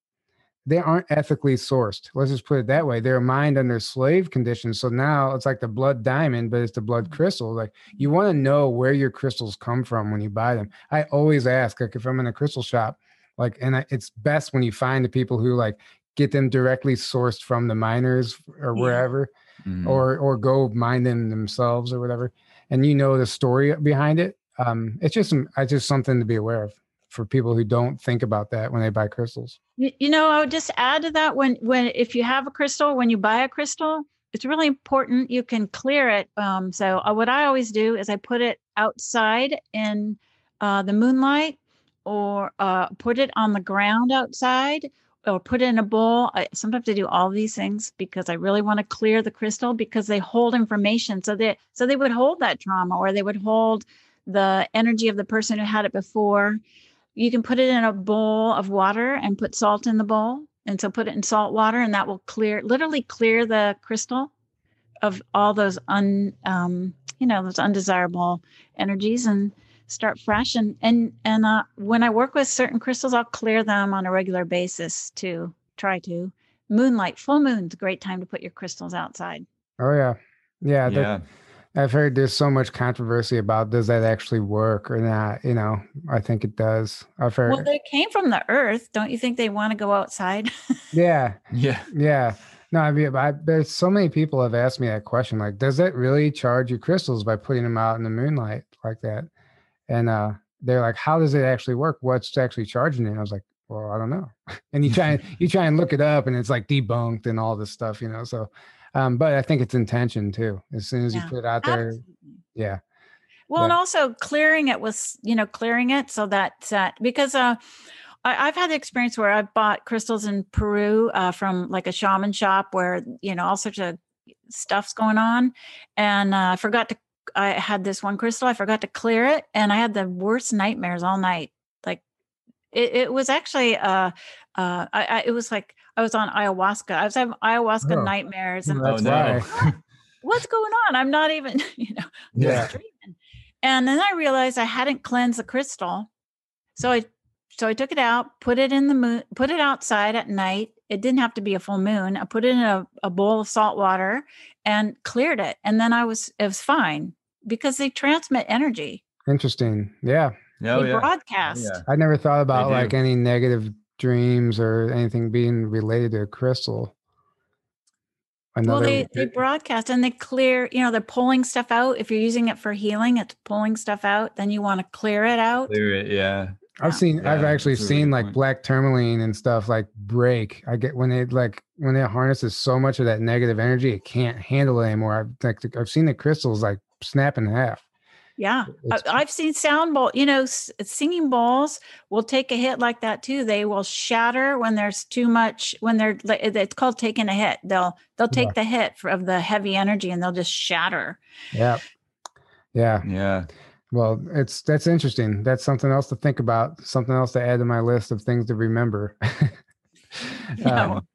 they aren't ethically sourced let's just put it that way they're mined under slave conditions so now it's like the blood diamond but it's the blood crystal like you want to know where your crystals come from when you buy them i always ask like if i'm in a crystal shop like and I, it's best when you find the people who like get them directly sourced from the miners or Yeah. wherever Mhm. or or go mine them themselves or whatever and you know the story behind it um it's just some it's just something to be aware of for people who don't think about that when they buy crystals You, you know, I would just add to that when when if you have a crystal, when you buy a crystal, it's really important you can clear it. Um, so uh, what I always do is I put it outside in uh, the moonlight, or uh, put it on the ground outside, or put it in a bowl. I, sometimes I do all these things because I really want to clear the crystal because they hold information. So they so they would hold that trauma, or they would hold the energy of the person who had it before you can put it in a bowl of water and put salt in the bowl and so put it in salt water and that will clear literally clear the crystal of all those un um, you know those undesirable energies and start fresh and and and uh, when i work with certain crystals i'll clear them on a regular basis to try to moonlight full moon's a great time to put your crystals outside oh yeah yeah, that- yeah. i've heard there's so much controversy about does that actually work or not you know i think it does i've heard well they came from the earth don't you think they want to go outside yeah Yeah. Yeah. No, I mean, I, there's so many people have asked me that question. Like, does that really charge your crystals by putting them out in the moonlight like that? And uh, they're like, how does it actually work? What's actually charging it? And I was like, well, I don't know. And you try and you try and look it up, and it's like debunked and all this stuff, you know. So, um, but I think it's intention too. As soon as Yeah. you put it out there, Absolutely. yeah, Well, and also clearing it was, you know, clearing it so that that because uh, I, I've had the experience where I've bought crystals in Peru uh, from like a shaman shop where you know all sorts of stuff's going on, and uh, I forgot to. I had this one crystal. I forgot to clear it, and I had the worst nightmares all night. Like it, it was actually uh, uh, I, I it was like I was on ayahuasca. I was having ayahuasca Oh. nightmares, and oh no. what's going on? I'm not even, you know, Yeah. just dreaming. And then I realized I hadn't cleansed the crystal. So I so I took it out, put it in the moon, put it outside at night. It didn't have to be a full moon. I put it in a, a bowl of salt water and cleared it. And then I was it was fine because they transmit energy. interesting. Yeah, Oh, they yeah. broadcast. Yeah. I never thought about like any negative dreams or anything being related to a crystal. Well, Another- they, they broadcast and they clear, you know, they're pulling stuff out. If you're using it for healing, it's pulling stuff out. Then you want to clear it out. Clear it. Yeah. I've Yeah. seen I've actually that's a really seen like point. black tourmaline and stuff like break. I get when it like when it harnesses so much of that negative energy, it can't handle it anymore. I've like I've seen the crystals like snap in half. Yeah, I- It's- I've seen sound bowl. You know, singing balls will take a hit like that too. They will shatter when there's too much. When they're, like, it's called taking a hit. They'll they'll Yeah. take the hit for, of the heavy energy and they'll just shatter. Yeah. Yeah. Yeah. Well, it's that's interesting. That's something else to think about. Something else to add to my list of things to remember. Yeah. Um,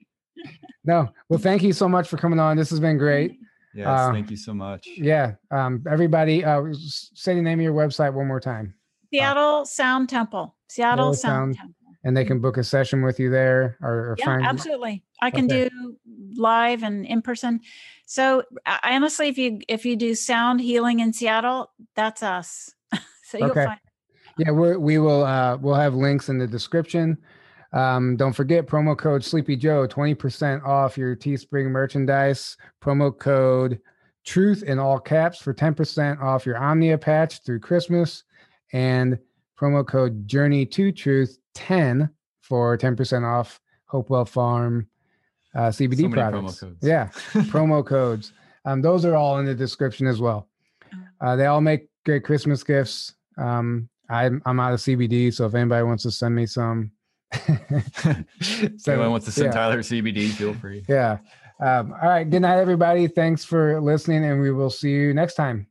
no. Well, thank you so much for coming on. This has been great. Yes. Uh, thank you so much. Yeah. Um, everybody, uh, say the name of your website one more time. Seattle Sound Temple. Seattle Seattle Sound, Sound- Temple. and they can book a session with you there or, or Yeah, find absolutely. I can Okay. do live and in person. So I honestly, if you if you do sound healing in Seattle, that's us. so you'll Okay. find. yeah we're, we will uh we'll have links in the description um don't forget promo code sleepy joe 20% off your teespring merchandise promo code truth in all caps for 10% off your omnia patch through christmas and promo code journey to truth 10 for 10% off hopewell farm uh cbd So many promo products codes. yeah promo codes. Um, those are all in the description as well. Uh, they all make great Christmas gifts. Um, I'm I'm out of CBD, so if anybody wants to send me some, If anyone wants to send yeah, Tyler CBD, feel free. yeah. Um, all right. Good night, everybody. Thanks for listening, and we will see you next time.